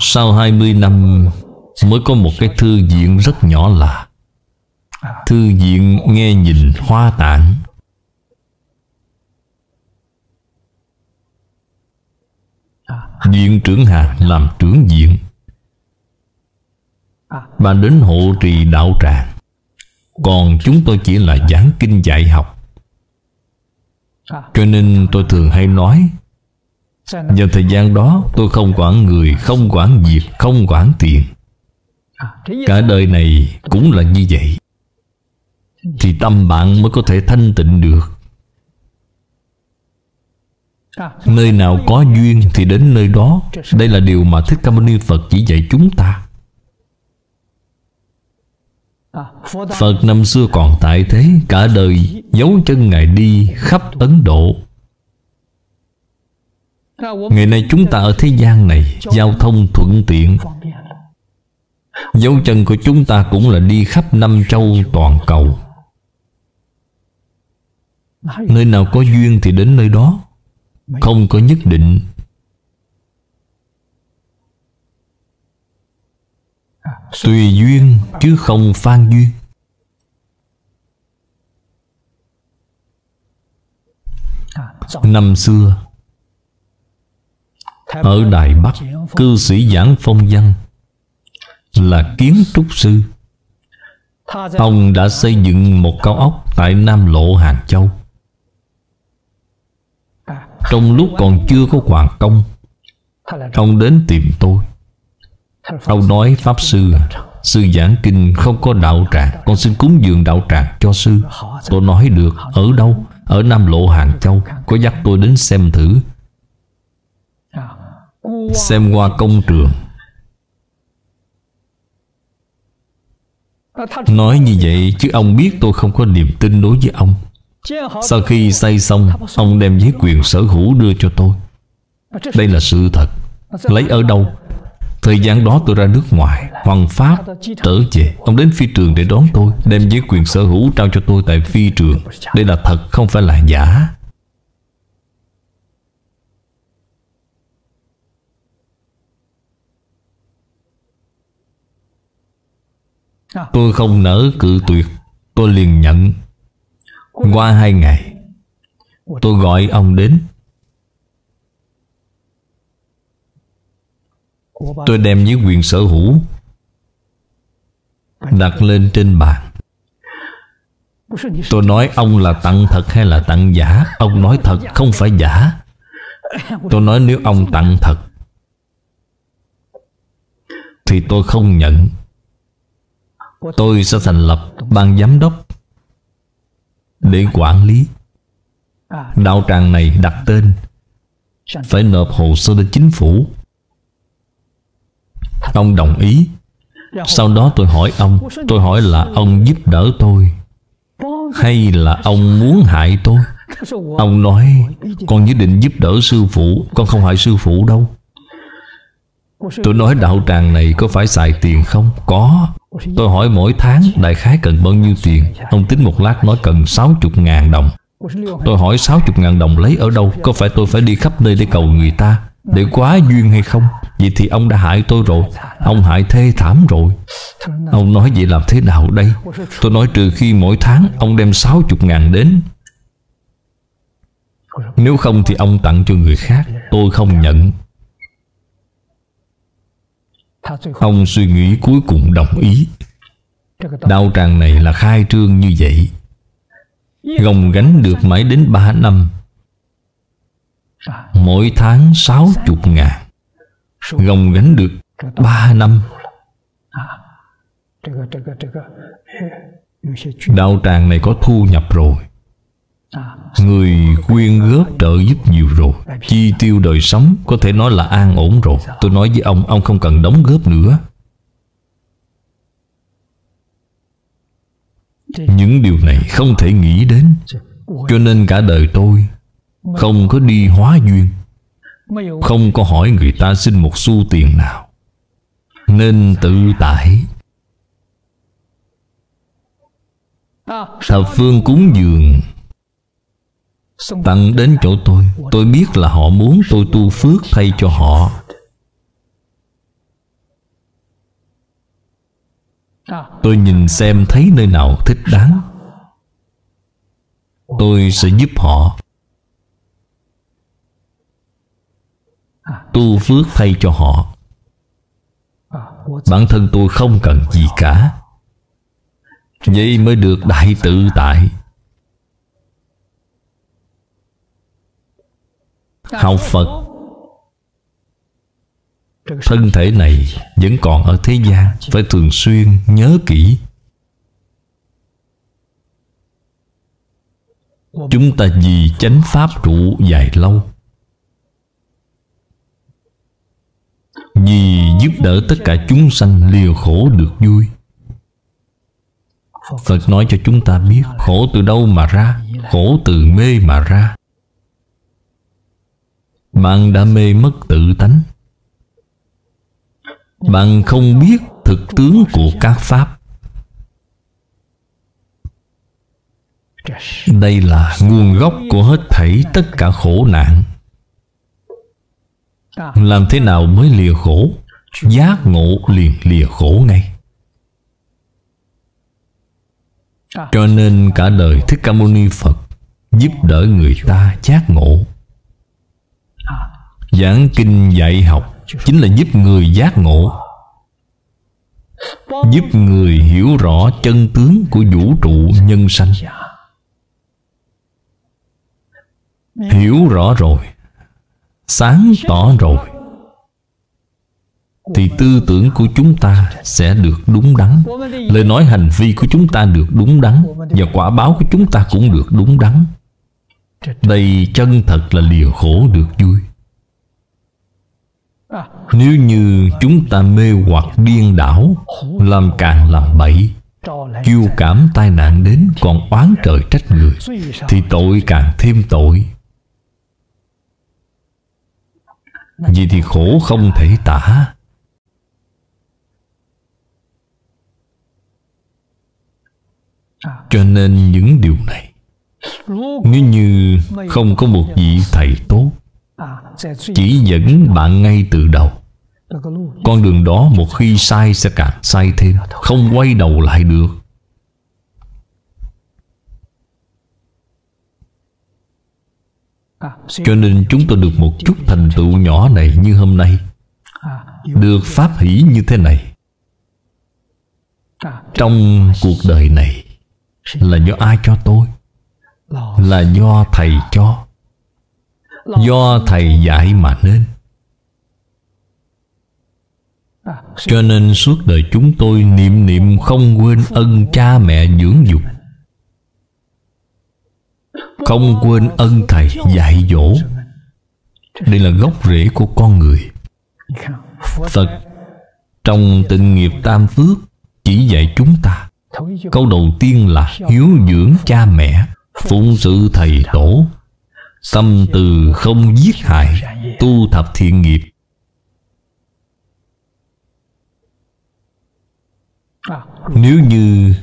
Sau 20 năm Mới có một cái thư viện rất nhỏ lạ. Thư viện nghe nhìn hoa tạng Viện trưởng Hà làm trưởng viện. Bà đến hộ trì đạo tràng. Còn chúng tôi chỉ là giảng kinh dạy học. Cho nên tôi thường hay nói vào thời gian đó, tôi không quản người, Không quản việc, Không quản tiền. Cả đời này cũng là như vậy. Thì tâm bạn mới có thể thanh tịnh được. Nơi nào có duyên thì đến nơi đó. Đây là điều mà Thích Ca Mâu Ni Phật chỉ dạy chúng ta. Phật năm xưa còn tại thế, Cả đời dấu chân Ngài đi khắp Ấn Độ. Ngày nay chúng ta ở thế gian này, Giao thông thuận tiện. Dấu chân của chúng ta cũng là đi khắp năm châu toàn cầu. Nơi nào có duyên thì đến nơi đó, Không có nhất định. Tùy duyên chứ không phan duyên. Năm xưa ở Đài Bắc, Cư sĩ giảng phong văn Là kiến trúc sư. Ông đã xây dựng một cao ốc Tại Nam Lộ, Hàng Châu. Trong lúc còn chưa có hoàn công, Ông đến tìm tôi. Ông nói, Pháp Sư Sư giảng kinh không có đạo tràng, Con xin cúng dường đạo tràng cho sư. Tôi nói, được, Ở đâu? Ở Nam Lộ, Hàng Châu. Có dắt tôi đến xem thử. Xem qua công trường. Nói như vậy chứ ông biết tôi không có niềm tin đối với ông. Sau khi xây xong, Ông đem giấy quyền sở hữu đưa cho tôi. Đây là sự thật. Lấy ở đâu? Thời gian đó tôi ra nước ngoài Hoàng Pháp trở về. Ông đến phi trường để đón tôi, Đem giấy quyền sở hữu trao cho tôi tại phi trường. Đây là thật, không phải là giả. Tôi không nỡ cự tuyệt, Tôi liền nhận. Qua hai ngày, Tôi gọi ông đến. Tôi đem những quyền sở hữu, Đặt lên trên bàn. Tôi nói, ông là tặng thật hay là tặng giả? Ông nói thật, không phải giả. Tôi nói, nếu ông tặng thật, Thì tôi không nhận. Tôi sẽ thành lập ban giám đốc Để quản lý. Đạo tràng này đặt tên Phải nộp hồ sơ đến chính phủ. Ông đồng ý. Sau đó tôi hỏi ông. Tôi hỏi là ông giúp đỡ tôi Hay là ông muốn hại tôi? Ông nói, Con nhất định giúp đỡ sư phụ. Con không hại sư phụ đâu. Tôi nói đạo tràng này có phải xài tiền không? Có. Tôi hỏi mỗi tháng đại khái cần bao nhiêu tiền? Ông tính một lát nói cần 60 ngàn đồng. Tôi hỏi 60 ngàn đồng lấy ở đâu? Có phải tôi phải đi khắp nơi để cầu người ta? Để quá duyên hay không? Vậy thì ông đã hại tôi rồi. Ông hại thê thảm rồi. Ông nói vậy làm thế nào đây? Tôi nói trừ khi mỗi tháng ông đem 60 ngàn đến. Nếu không thì ông tặng cho người khác. Tôi không nhận. Ông suy nghĩ cuối cùng đồng ý. Đạo tràng này là khai trương như vậy. Gồng gánh được mãi đến 3 năm. Mỗi tháng 60 ngàn. Gồng gánh được 3 năm. Đạo tràng này có thu nhập rồi Người quyên góp trợ giúp nhiều rồi. Chi tiêu đời sống Có thể nói là an ổn rồi. Tôi nói với ông Ông không cần đóng góp nữa. Những điều này không thể nghĩ đến. Cho nên cả đời tôi Không có đi hóa duyên. Không có hỏi người ta xin một xu tiền nào. Nên tự tại. Thập phương cúng dường Tặng đến chỗ tôi. Tôi biết là họ muốn tôi tu phước thay cho họ. Tôi nhìn xem thấy nơi nào thích đáng. Tôi sẽ giúp họ. Tu phước thay cho họ. Bản thân tôi không cần gì cả. Vậy mới được đại tự tại. Học Phật. Thân thể này vẫn còn ở thế gian Phải thường xuyên nhớ kỹ. Chúng ta vì chánh pháp trụ dài lâu Vì giúp đỡ tất cả chúng sanh liều khổ được vui. Phật nói cho chúng ta biết Khổ từ đâu mà ra Khổ từ mê mà ra bạn đã mê mất tự tánh. Bạn không biết thực tướng của các Pháp. Đây là nguồn gốc của hết thảy tất cả khổ nạn. Làm thế nào mới lìa khổ? Giác ngộ liền lìa khổ ngay. Cho nên cả đời Thích Ca Mâu Ni Phật Giúp đỡ người ta giác ngộ. Giảng kinh dạy học Chính là giúp người giác ngộ, Giúp người hiểu rõ chân tướng của vũ trụ nhân sanh. Hiểu rõ rồi, Sáng tỏ rồi, thì tư tưởng của chúng ta sẽ được đúng đắn. Lời nói hành vi của chúng ta được đúng đắn và quả báo của chúng ta cũng được đúng đắn. Đây chân thật là liều khổ được vui nếu như chúng ta mê hoặc điên đảo làm càng làm bậy chiêu cảm tai nạn đến còn oán trời trách người thì tội càng thêm tội. Vì thì khổ không thể tả. Cho nên những điều này Nếu như không có một vị thầy tốt chỉ dẫn bạn ngay từ đầu. Con đường đó một khi sai sẽ càng sai thêm, Không quay đầu lại được. Cho nên chúng tôi được một chút thành tựu nhỏ này như hôm nay. Được pháp hỷ như thế này. Trong cuộc đời này là do ai cho tôi? Là do thầy cho do thầy dạy mà nên. Cho nên suốt đời chúng tôi niệm niệm không quên ân cha mẹ dưỡng dục. Không quên ân thầy dạy dỗ. Đây là gốc rễ của con người. Phật trong tịnh nghiệp tam phước chỉ dạy chúng ta. Câu đầu tiên là hiếu dưỡng cha mẹ phụng sự thầy tổ tâm từ không giết hại, tu thập thiện nghiệp. Nếu như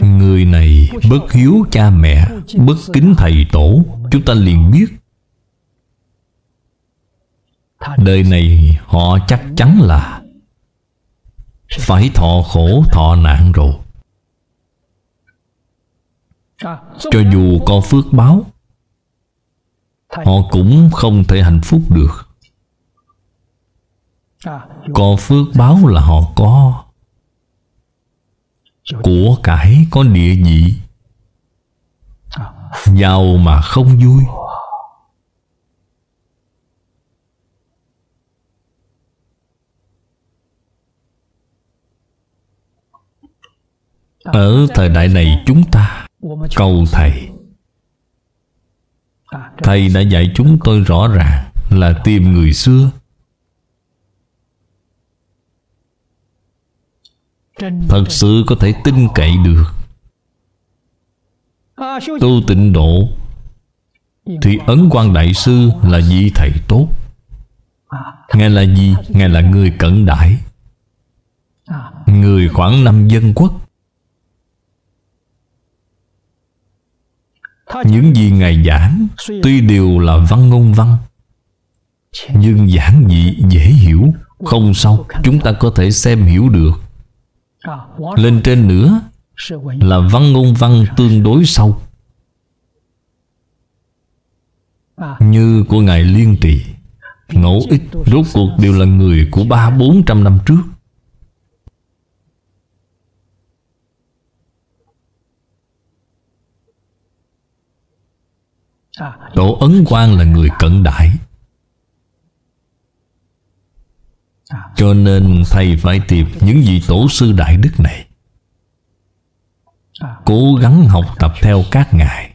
người này bất hiếu cha mẹ, bất kính thầy tổ, chúng ta liền biết. Đời này họ chắc chắn là phải thọ khổ, thọ nạn rồi. Cho dù có phước báo họ cũng không thể hạnh phúc được. Có phước báo là họ có. Của cải có địa vị. Giàu mà không vui. Ở thời đại này chúng ta cầu thầy thầy đã dạy chúng tôi rõ ràng là tìm người xưa. Thật sự có thể tin cậy được. Tu tịnh độ thì ấn quan đại sư là vị thầy tốt. Ngài là gì? Ngài là người cận đại. Người khoảng năm dân quốc. Những gì ngài giảng tuy đều là văn ngôn văn, nhưng giảng dị dễ hiểu, không sâu chúng ta có thể xem hiểu được. Lên trên nữa là văn ngôn văn tương đối sâu, như của ngài liên trì ngẫu ích rốt cuộc đều là người của ba bốn trăm năm trước. Tổ Ấn Quang là người cận đại. Cho nên Thầy phải tìm những vị tổ sư đại đức này. Cố gắng học tập theo các ngài.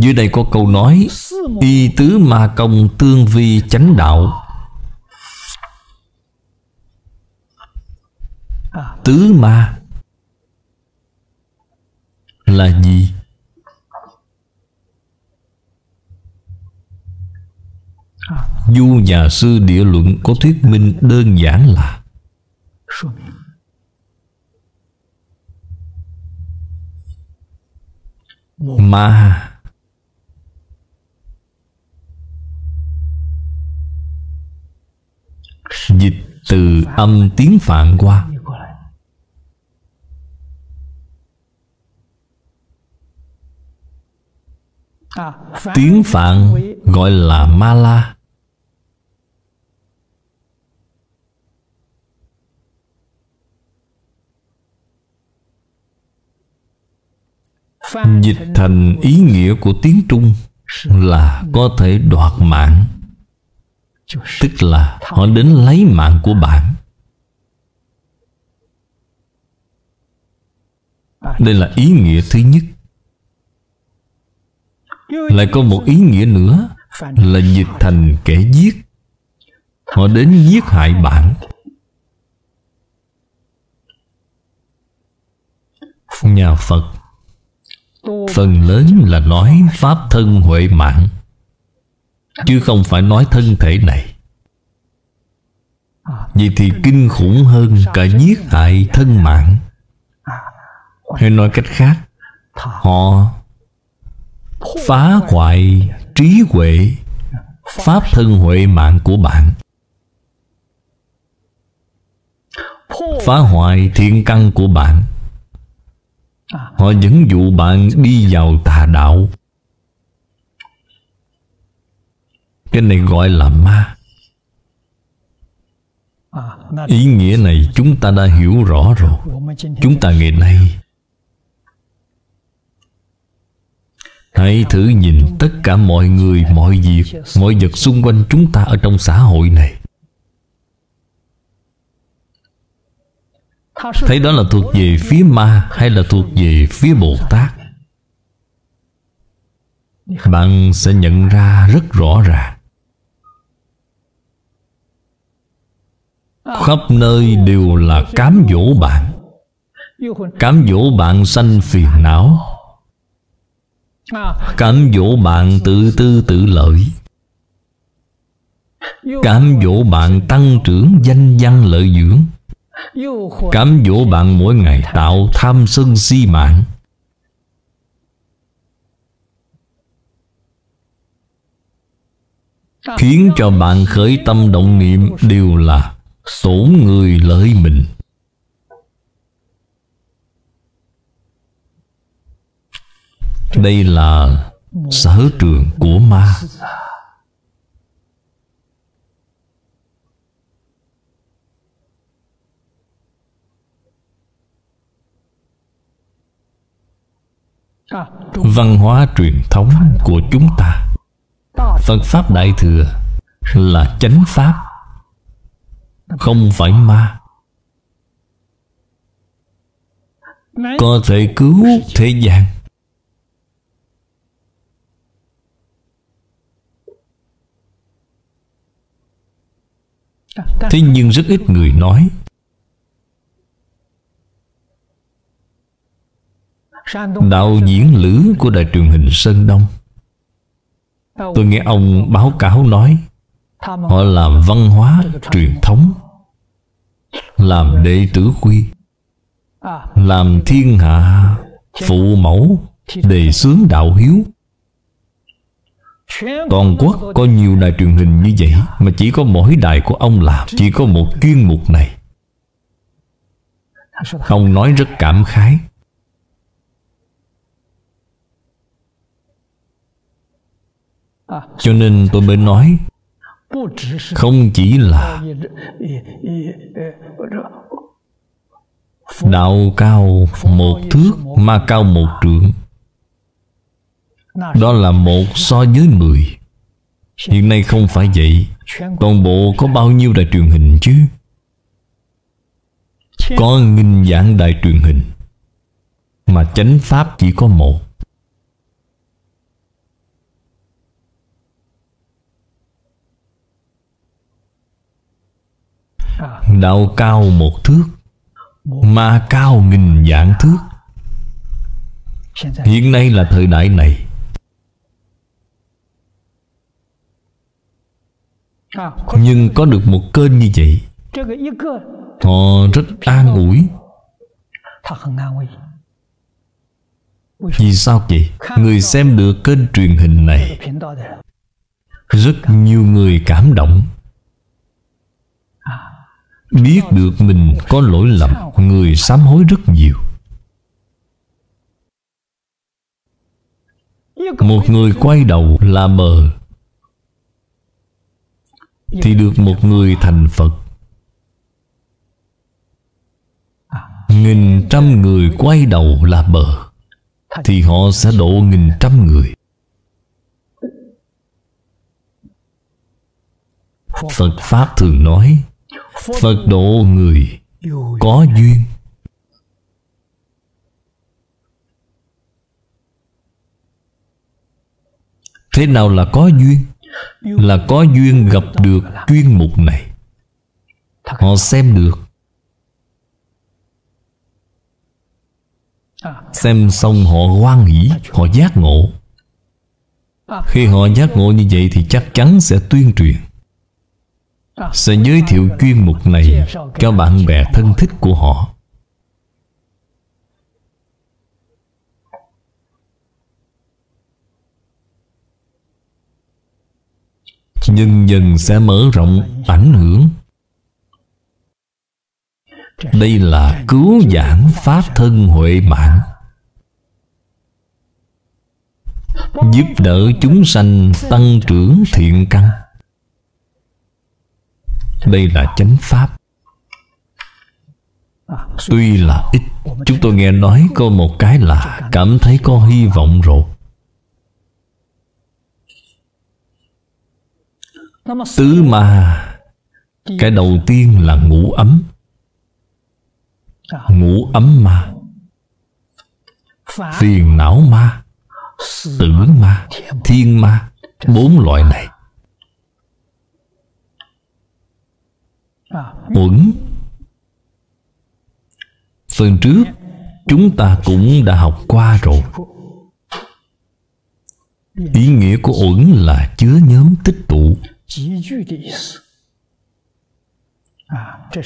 Dưới đây có câu nói, Y tứ ma công tương vi chánh đạo. Tứ ma là gì? Du nhà sư địa luận có thuyết minh đơn giản là ma dịch từ âm tiếng phạn qua. Tiếng phạn gọi là ma la dịch thành ý nghĩa của tiếng trung là có thể đoạt mạng. Tức là họ đến lấy mạng của bạn. Đây là ý nghĩa thứ nhất lại có một ý nghĩa nữa là dịch thành kẻ giết. Họ đến giết hại bạn. Nhà phật, phần lớn là nói pháp thân huệ mạng, chứ không phải nói thân thể này. Vậy thì kinh khủng hơn cả giết hại thân mạng. Hay nói cách khác, họ phá hoại trí huệ, pháp thân huệ mạng của bạn. Phá hoại thiện căn của bạn. Họ dẫn dụ bạn đi vào tà đạo. Cái này gọi là ma. Ý nghĩa này chúng ta đã hiểu rõ rồi. Chúng ta ngày nay Hãy thử nhìn tất cả mọi người, mọi việc, mọi vật xung quanh chúng ta ở trong xã hội này. Thấy đó là thuộc về phía ma Hay là thuộc về phía Bồ Tát Bạn sẽ nhận ra rất rõ ràng. Khắp nơi đều là cám dỗ bạn. Cám dỗ bạn sanh phiền não. Cám dỗ bạn tự tư tự lợi. Cám dỗ bạn tăng trưởng danh văn lợi dưỡng. Cám dỗ bạn mỗi ngày tạo tham sân si mạng. Khiến cho bạn khởi tâm động niệm đều là tổn người lợi mình Đây là sở trường của ma. Văn hóa truyền thống của chúng ta. Phật Pháp Đại Thừa Là chánh Pháp, Không phải ma. Có thể cứu thế gian Thế nhưng rất ít người nói. Đạo diễn lữ của đài truyền hình Sơn Đông. Tôi nghe ông báo cáo nói, Họ làm văn hóa truyền thống, Làm đệ tử quy, Làm thiên hạ phụ mẫu, Đề xướng đạo hiếu. Toàn quốc có nhiều đài truyền hình như vậy Mà chỉ có mỗi đài của ông làm, Chỉ có một chuyên mục này. Ông nói rất cảm khái. Cho nên tôi mới nói, Không chỉ là Đạo cao một thước Ma cao một trượng. Đó là một so với mười. Hiện nay không phải vậy. Toàn bộ có bao nhiêu đài truyền hình chứ? Có nghìn dạng đài truyền hình. Mà chánh pháp chỉ có một. Đạo cao một thước, Ma cao nghìn dạng thước. Hiện nay là thời đại này. Nhưng có được một kênh như vậy Họ rất an ủi. Vì sao vậy? Người xem được kênh truyền hình này. Rất nhiều người cảm động. Biết được mình có lỗi lầm Người sám hối rất nhiều. Một người quay đầu là mờ Thì được một người thành Phật. Nghìn trăm người quay đầu là bờ Thì họ sẽ độ nghìn trăm người. Phật Pháp thường nói Phật độ người có duyên. Thế nào là có duyên? Là có duyên gặp được chuyên mục này. Họ xem được. Xem xong họ hoan hỷ Họ giác ngộ. Khi họ giác ngộ như vậy Thì chắc chắn sẽ tuyên truyền sẽ giới thiệu chuyên mục này cho bạn bè thân thích của họ nhưng dần sẽ mở rộng ảnh hưởng. Đây là cứu giảng pháp thân huệ mạng, giúp đỡ chúng sanh tăng trưởng thiện căn. Đây là chánh pháp. Tuy là ít, Chúng tôi nghe nói có một cái là Cảm thấy có hy vọng rồi. Tứ ma Cái đầu tiên là ngủ ấm. Ngũ ấm ma. Phiền não ma. Tử ma. Thiên ma. Bốn loại này. Uẩn. Phần trước chúng ta cũng đã học qua rồi. Ý nghĩa của uẩn là chứa nhóm tích tụ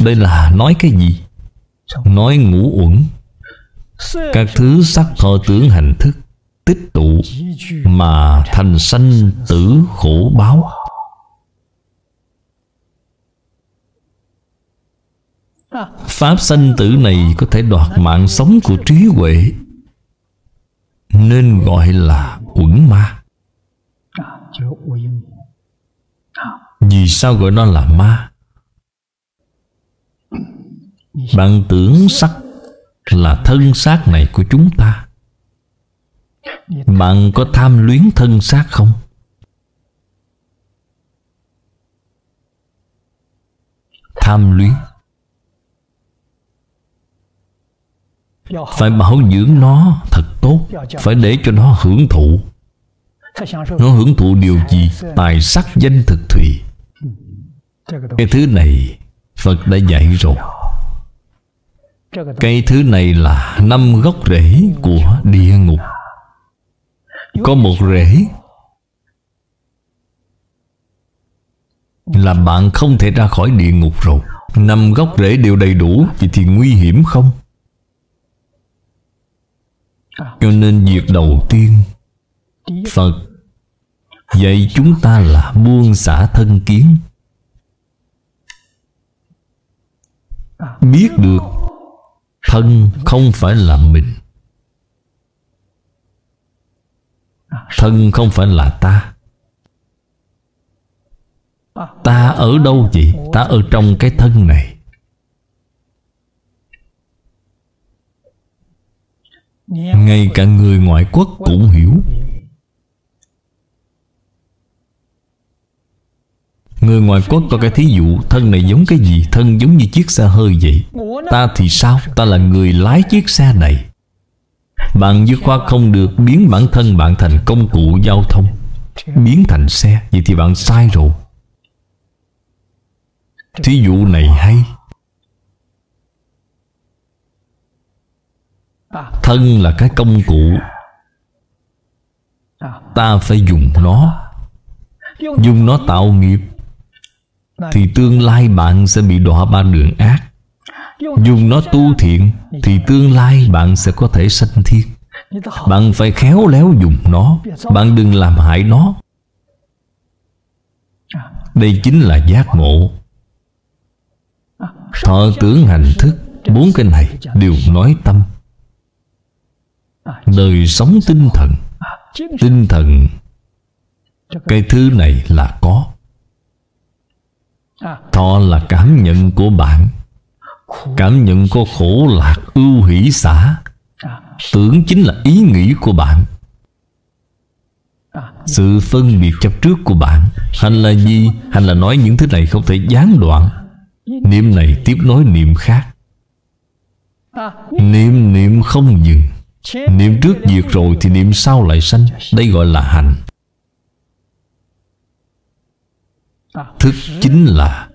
đây là nói cái gì? Nói ngũ uẩn. Các thứ sắc thọ tưởng hành thức tích tụ mà thành sanh tử khổ báo. Pháp sanh tử này có thể đoạt mạng sống của trí huệ nên gọi là uẩn ma vì sao gọi nó là ma? Bạn tưởng sắc là thân xác này của chúng ta. Bạn có tham luyến thân xác không? Tham luyến. Phải bảo dưỡng nó thật tốt. Phải để cho nó hưởng thụ. Nó hưởng thụ điều gì? Tài sắc, danh thực, thùy cái thứ này phật đã dạy rồi. Cái thứ này là năm gốc rễ của địa ngục. Có một rễ là bạn không thể ra khỏi địa ngục rồi. Năm gốc rễ đều đầy đủ, vậy thì nguy hiểm không? Cho nên việc đầu tiên, phật dạy chúng ta là buông xả thân kiến. Biết được, thân không phải là mình. Thân không phải là ta. Ta ở đâu vậy? Ta ở trong cái thân này. Ngay cả người ngoại quốc cũng hiểu. Người ngoài quốc có cái thí dụ, Thân này giống cái gì? Thân giống như chiếc xe hơi vậy. Ta thì sao? Ta là người lái chiếc xe này. Bạn dứt khoa không được biến bản thân bạn thành công cụ giao thông. Biến thành xe. Vậy thì bạn sai rồi. Thí dụ này hay. Thân là cái công cụ. Ta phải dùng nó. Dùng nó tạo nghiệp thì tương lai bạn sẽ bị đọa ba đường ác. Dùng nó tu thiện thì tương lai bạn sẽ có thể sanh thiên. Bạn phải khéo léo dùng nó. Bạn đừng làm hại nó. Đây chính là giác ngộ. Thọ tưởng hành thức bốn cái này đều nói tâm. Đời sống tinh thần. Tinh thần. Cái thứ này là có Thọ là cảm nhận của bạn. Cảm nhận có khổ lạc ưu hỷ xả. Tưởng chính là ý nghĩ của bạn. Sự phân biệt chấp trước của bạn. Hành là gì? Hành là nói những thứ này không thể gián đoạn. Niệm này tiếp nối niệm khác. Niệm niệm không dừng. Niệm trước diệt rồi thì niệm sau lại sanh. Đây gọi là hành thức chính là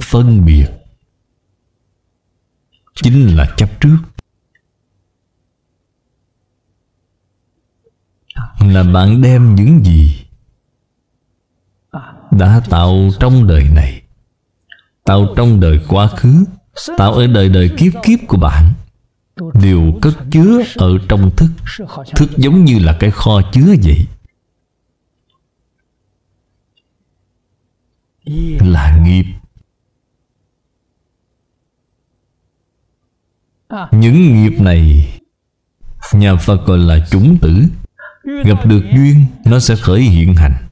phân biệt. Chính là chấp trước. Là bạn đem những gì đã tạo trong đời này. Tạo trong đời quá khứ. Tạo ở đời đời kiếp kiếp của bạn. Đều cất chứa ở trong thức. Thức giống như là cái kho chứa vậy. Là nghiệp. Những nghiệp này nhà phật gọi là chủng tử. Gặp được duyên nó sẽ khởi hiện hành.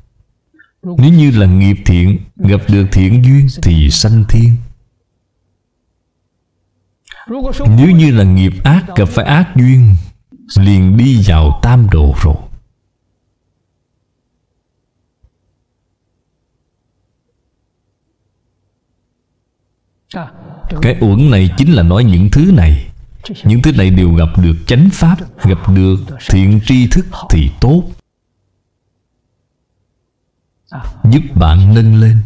Nếu như là nghiệp thiện gặp được thiện duyên thì sanh thiên. Nếu như là nghiệp ác gặp phải ác duyên liền đi vào tam độ rồi Cái uẩn này chính là nói những thứ này. Những thứ này đều gặp được chánh pháp Gặp được thiện tri thức thì tốt. Giúp bạn nâng lên.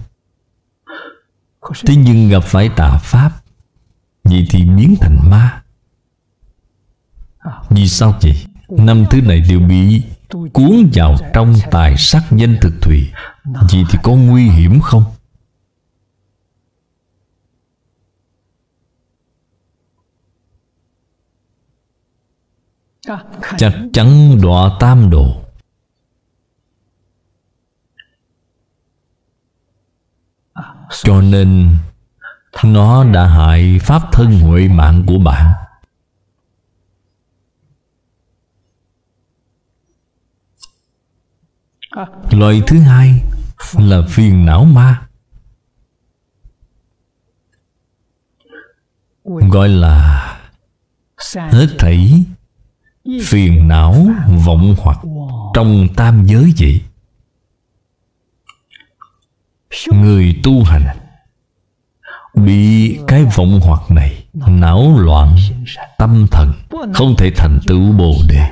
Thế nhưng gặp phải tà pháp Vậy thì biến thành ma. Vì sao vậy? Năm thứ này đều bị cuốn vào trong tài sắc danh thực thùy. Vậy thì có nguy hiểm không? Chắc chắn đọa tam độ Cho nên Nó đã hại pháp thân huệ mạng của bạn. Loại thứ hai là phiền não ma. Gọi là Hết thảy Phiền não, vọng hoặc Trong tam giới vậy Người tu hành Bị cái vọng hoặc này Não loạn Tâm thần, Không thể thành tựu Bồ Đề.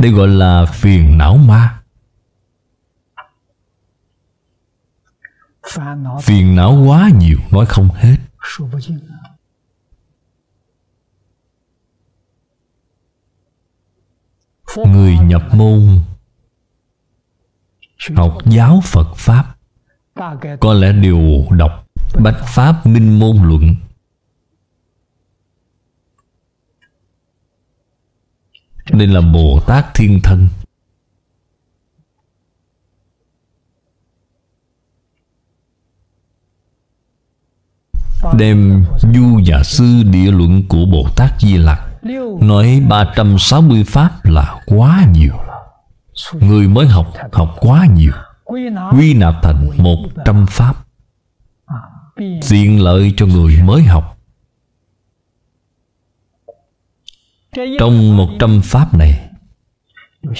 Đây gọi là phiền não ma. Phiền não quá nhiều, Nói không hết. Người nhập môn. Học giáo Phật Pháp. Có lẽ đều đọc Bách Pháp Minh Môn Luận. Đây là Bồ Tát Thiên Thân Đem Du giả Sư Địa Luận của Bồ Tát Di Lặc Nói 360 Pháp là quá nhiều. Người mới học, học quá nhiều. Quy nạp thành 100 Pháp. Tiện lợi cho người mới học. Trong 100 Pháp này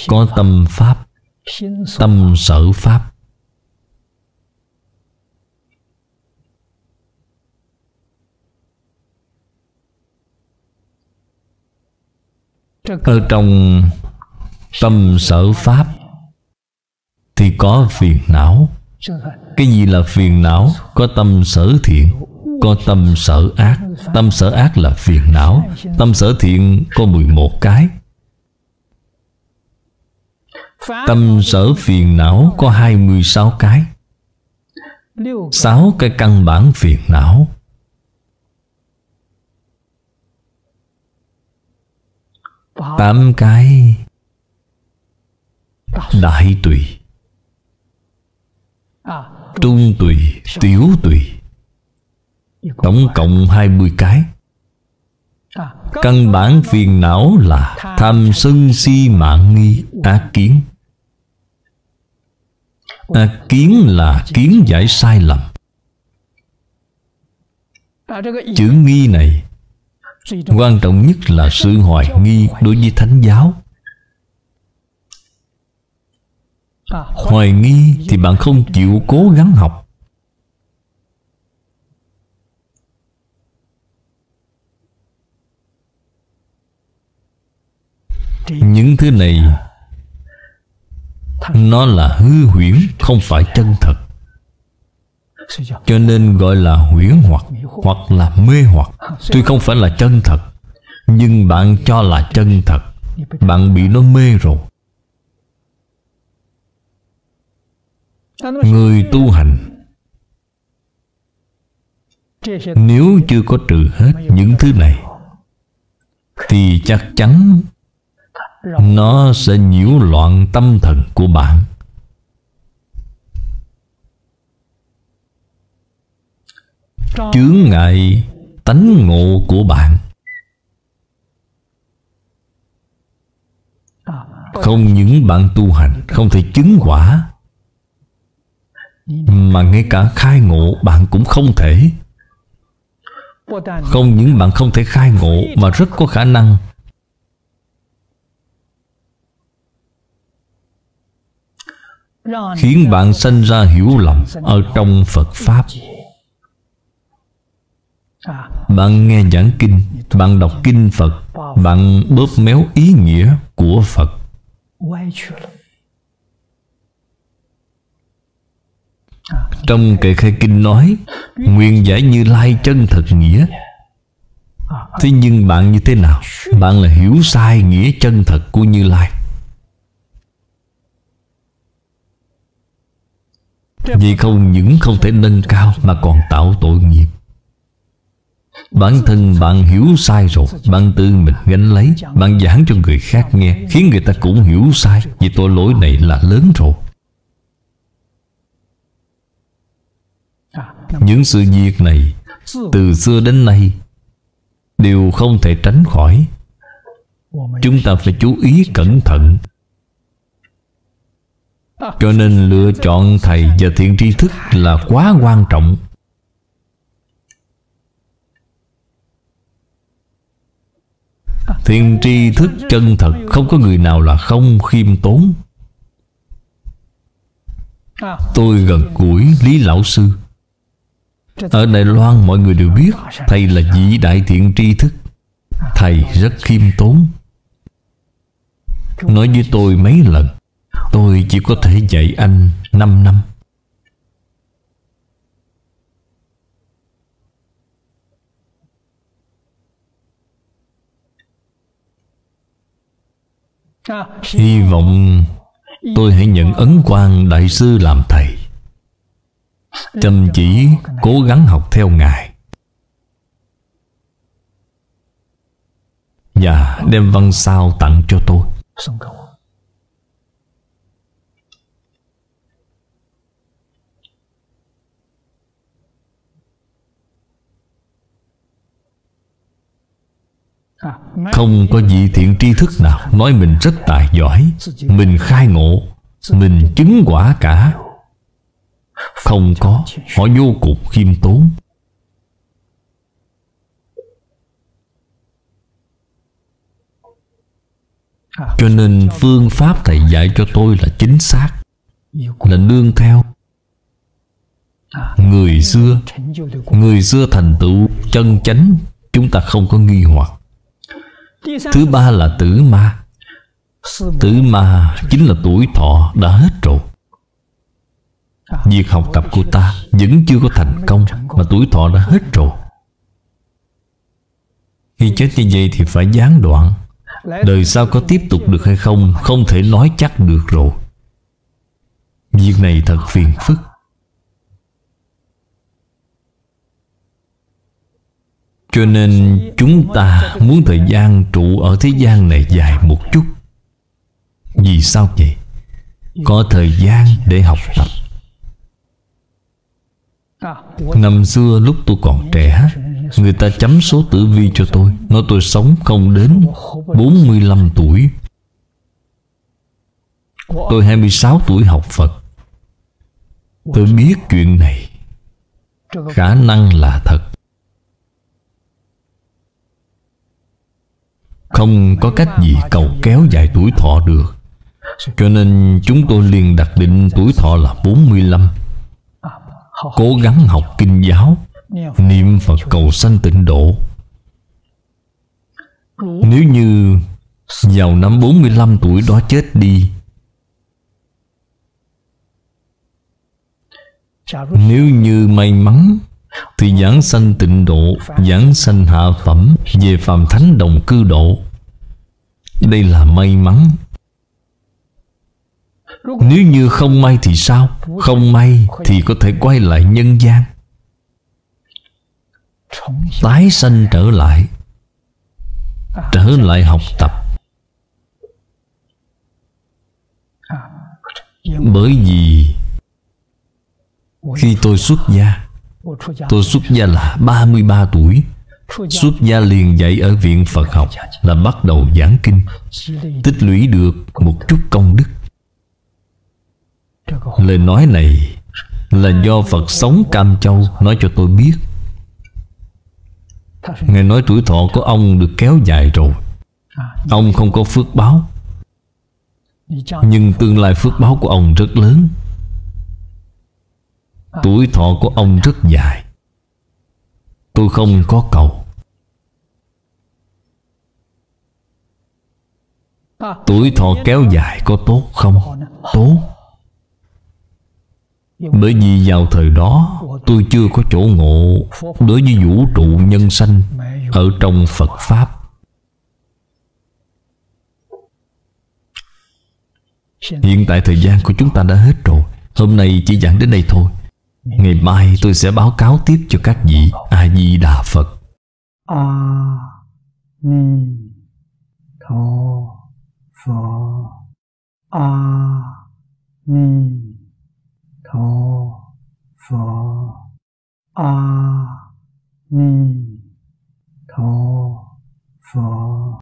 Có tâm Pháp Tâm sở Pháp ở trong tâm sở pháp thì có phiền não. Cái gì là phiền não? Có tâm sở thiện có tâm sở ác. Tâm sở ác là phiền não. Tâm sở thiện có 11 cái. Tâm sở phiền não có 26 cái. Sáu cái căn bản phiền não Tám cái Đại tùy Trung tùy Tiểu tùy. Tổng cộng 20 cái. Căn bản phiền não là Tham sân si mạng nghi. ác kiến. Ác kiến là kiến giải sai lầm. Chữ nghi này quan trọng nhất là sự hoài nghi đối với thánh giáo. Hoài nghi thì bạn không chịu cố gắng học. Những thứ này, nó là hư huyễn, không phải chân thật cho nên gọi là huyễn hoặc hoặc là mê hoặc. Tuy không phải là chân thật, nhưng bạn cho là chân thật. Bạn bị nó mê rồi. Người tu hành, nếu chưa có trừ hết những thứ này, thì chắc chắn nó sẽ nhiễu loạn tâm thần của bạn. Chướng ngại tánh ngộ của bạn. Không những bạn tu hành, không thể chứng quả, mà ngay cả khai ngộ bạn cũng không thể. Không những bạn không thể khai ngộ, mà rất có khả năng khiến bạn sanh ra hiểu lầm ở trong phật pháp. À. Bạn nghe giảng kinh, Bạn đọc kinh Phật, Bạn bóp méo ý nghĩa của Phật. Trong kệ khai kinh nói, Nguyện giải như lai chân thật nghĩa. Thế nhưng bạn như thế nào? Bạn là hiểu sai nghĩa chân thật của Như Lai. Vì không những không thể nâng cao Mà còn tạo tội nghiệp. Bản thân bạn hiểu sai rồi, Bạn tự mình gánh lấy, Bạn giảng cho người khác nghe, Khiến người ta cũng hiểu sai, Vì tội lỗi này là lớn rồi. Những sự việc này, Từ xưa đến nay, Đều không thể tránh khỏi. Chúng ta phải chú ý cẩn thận. Cho nên lựa chọn thầy và thiện tri thức là quá quan trọng. Thiên tri thức chân thật, Không có người nào là không khiêm tốn. Tôi gần gũi Lý Lão Sư. Ở Đài Loan mọi người đều biết, Thầy là vị đại thiện tri thức. Thầy rất khiêm tốn. Nói với tôi mấy lần, Tôi chỉ có thể dạy anh 5 năm. Hy vọng tôi hãy nhận ấn quan đại sư làm thầy. Chăm chỉ cố gắng học theo Ngài. Và đem văn sao tặng cho tôi. Không có vị thiện tri thức nào Nói mình rất tài giỏi, Mình khai ngộ, Mình chứng quả cả. Không có, Họ vô cùng khiêm tốn. Cho nên phương pháp thầy dạy cho tôi là chính xác, Là nương theo. Người xưa Người xưa thành tựu, chân chánh, Chúng ta không có nghi hoặc. Thứ ba là tử ma. Tử ma chính là tuổi thọ đã hết rồi. Việc học tập của ta vẫn chưa có thành công Mà tuổi thọ đã hết rồi. Khi chết như vậy thì phải gián đoạn. Đời sau có tiếp tục được hay không Không thể nói chắc được rồi. Việc này thật phiền phức Cho nên chúng ta muốn thời gian trụ ở thế gian này dài một chút. Vì sao vậy? Có thời gian để học tập. Năm xưa lúc tôi còn trẻ, Người ta chấm số tử vi cho tôi. Nói tôi sống không đến 45 tuổi. Tôi 26 tuổi học Phật. Tôi biết chuyện này. Khả năng là thật. Không có cách gì cầu kéo dài tuổi thọ được. Cho nên chúng tôi liền đặt định tuổi thọ là 45 Cố gắng học kinh giáo, Niệm Phật cầu sanh tịnh độ. Nếu như vào năm 45 tuổi đó chết đi, Nếu như may mắn thì giảng sanh tịnh độ, Giảng sanh hạ phẩm, Về phàm thánh đồng cư độ. Đây là may mắn. Nếu như không may thì sao? Không may thì có thể quay lại nhân gian. Tái sanh trở lại. Trở lại học tập. Bởi vì Khi tôi xuất gia Tôi xuất gia là 33 tuổi. Xuất gia liền dạy ở viện Phật học Là bắt đầu giảng kinh, Tích lũy được một chút công đức. Lời nói này Là do Phật sống Cam Châu Nói cho tôi biết. Ngài nói tuổi thọ của ông được kéo dài rồi. Ông không có phước báo. Nhưng tương lai phước báo của ông rất lớn. Tuổi thọ của ông rất dài. Tôi không có cầu. Tuổi thọ kéo dài có tốt không? Tốt. Bởi vì vào thời đó, Tôi chưa có chỗ ngộ Đối với vũ trụ nhân sanh Ở trong Phật Pháp. Hiện tại thời gian của chúng ta đã hết rồi. Hôm nay chỉ giảng đến đây thôi. Ngày mai tôi sẽ báo cáo tiếp cho các vị A-di-đà Phật. A Ni Tho Phở A Ni Tho Phở A Ni Tho Phở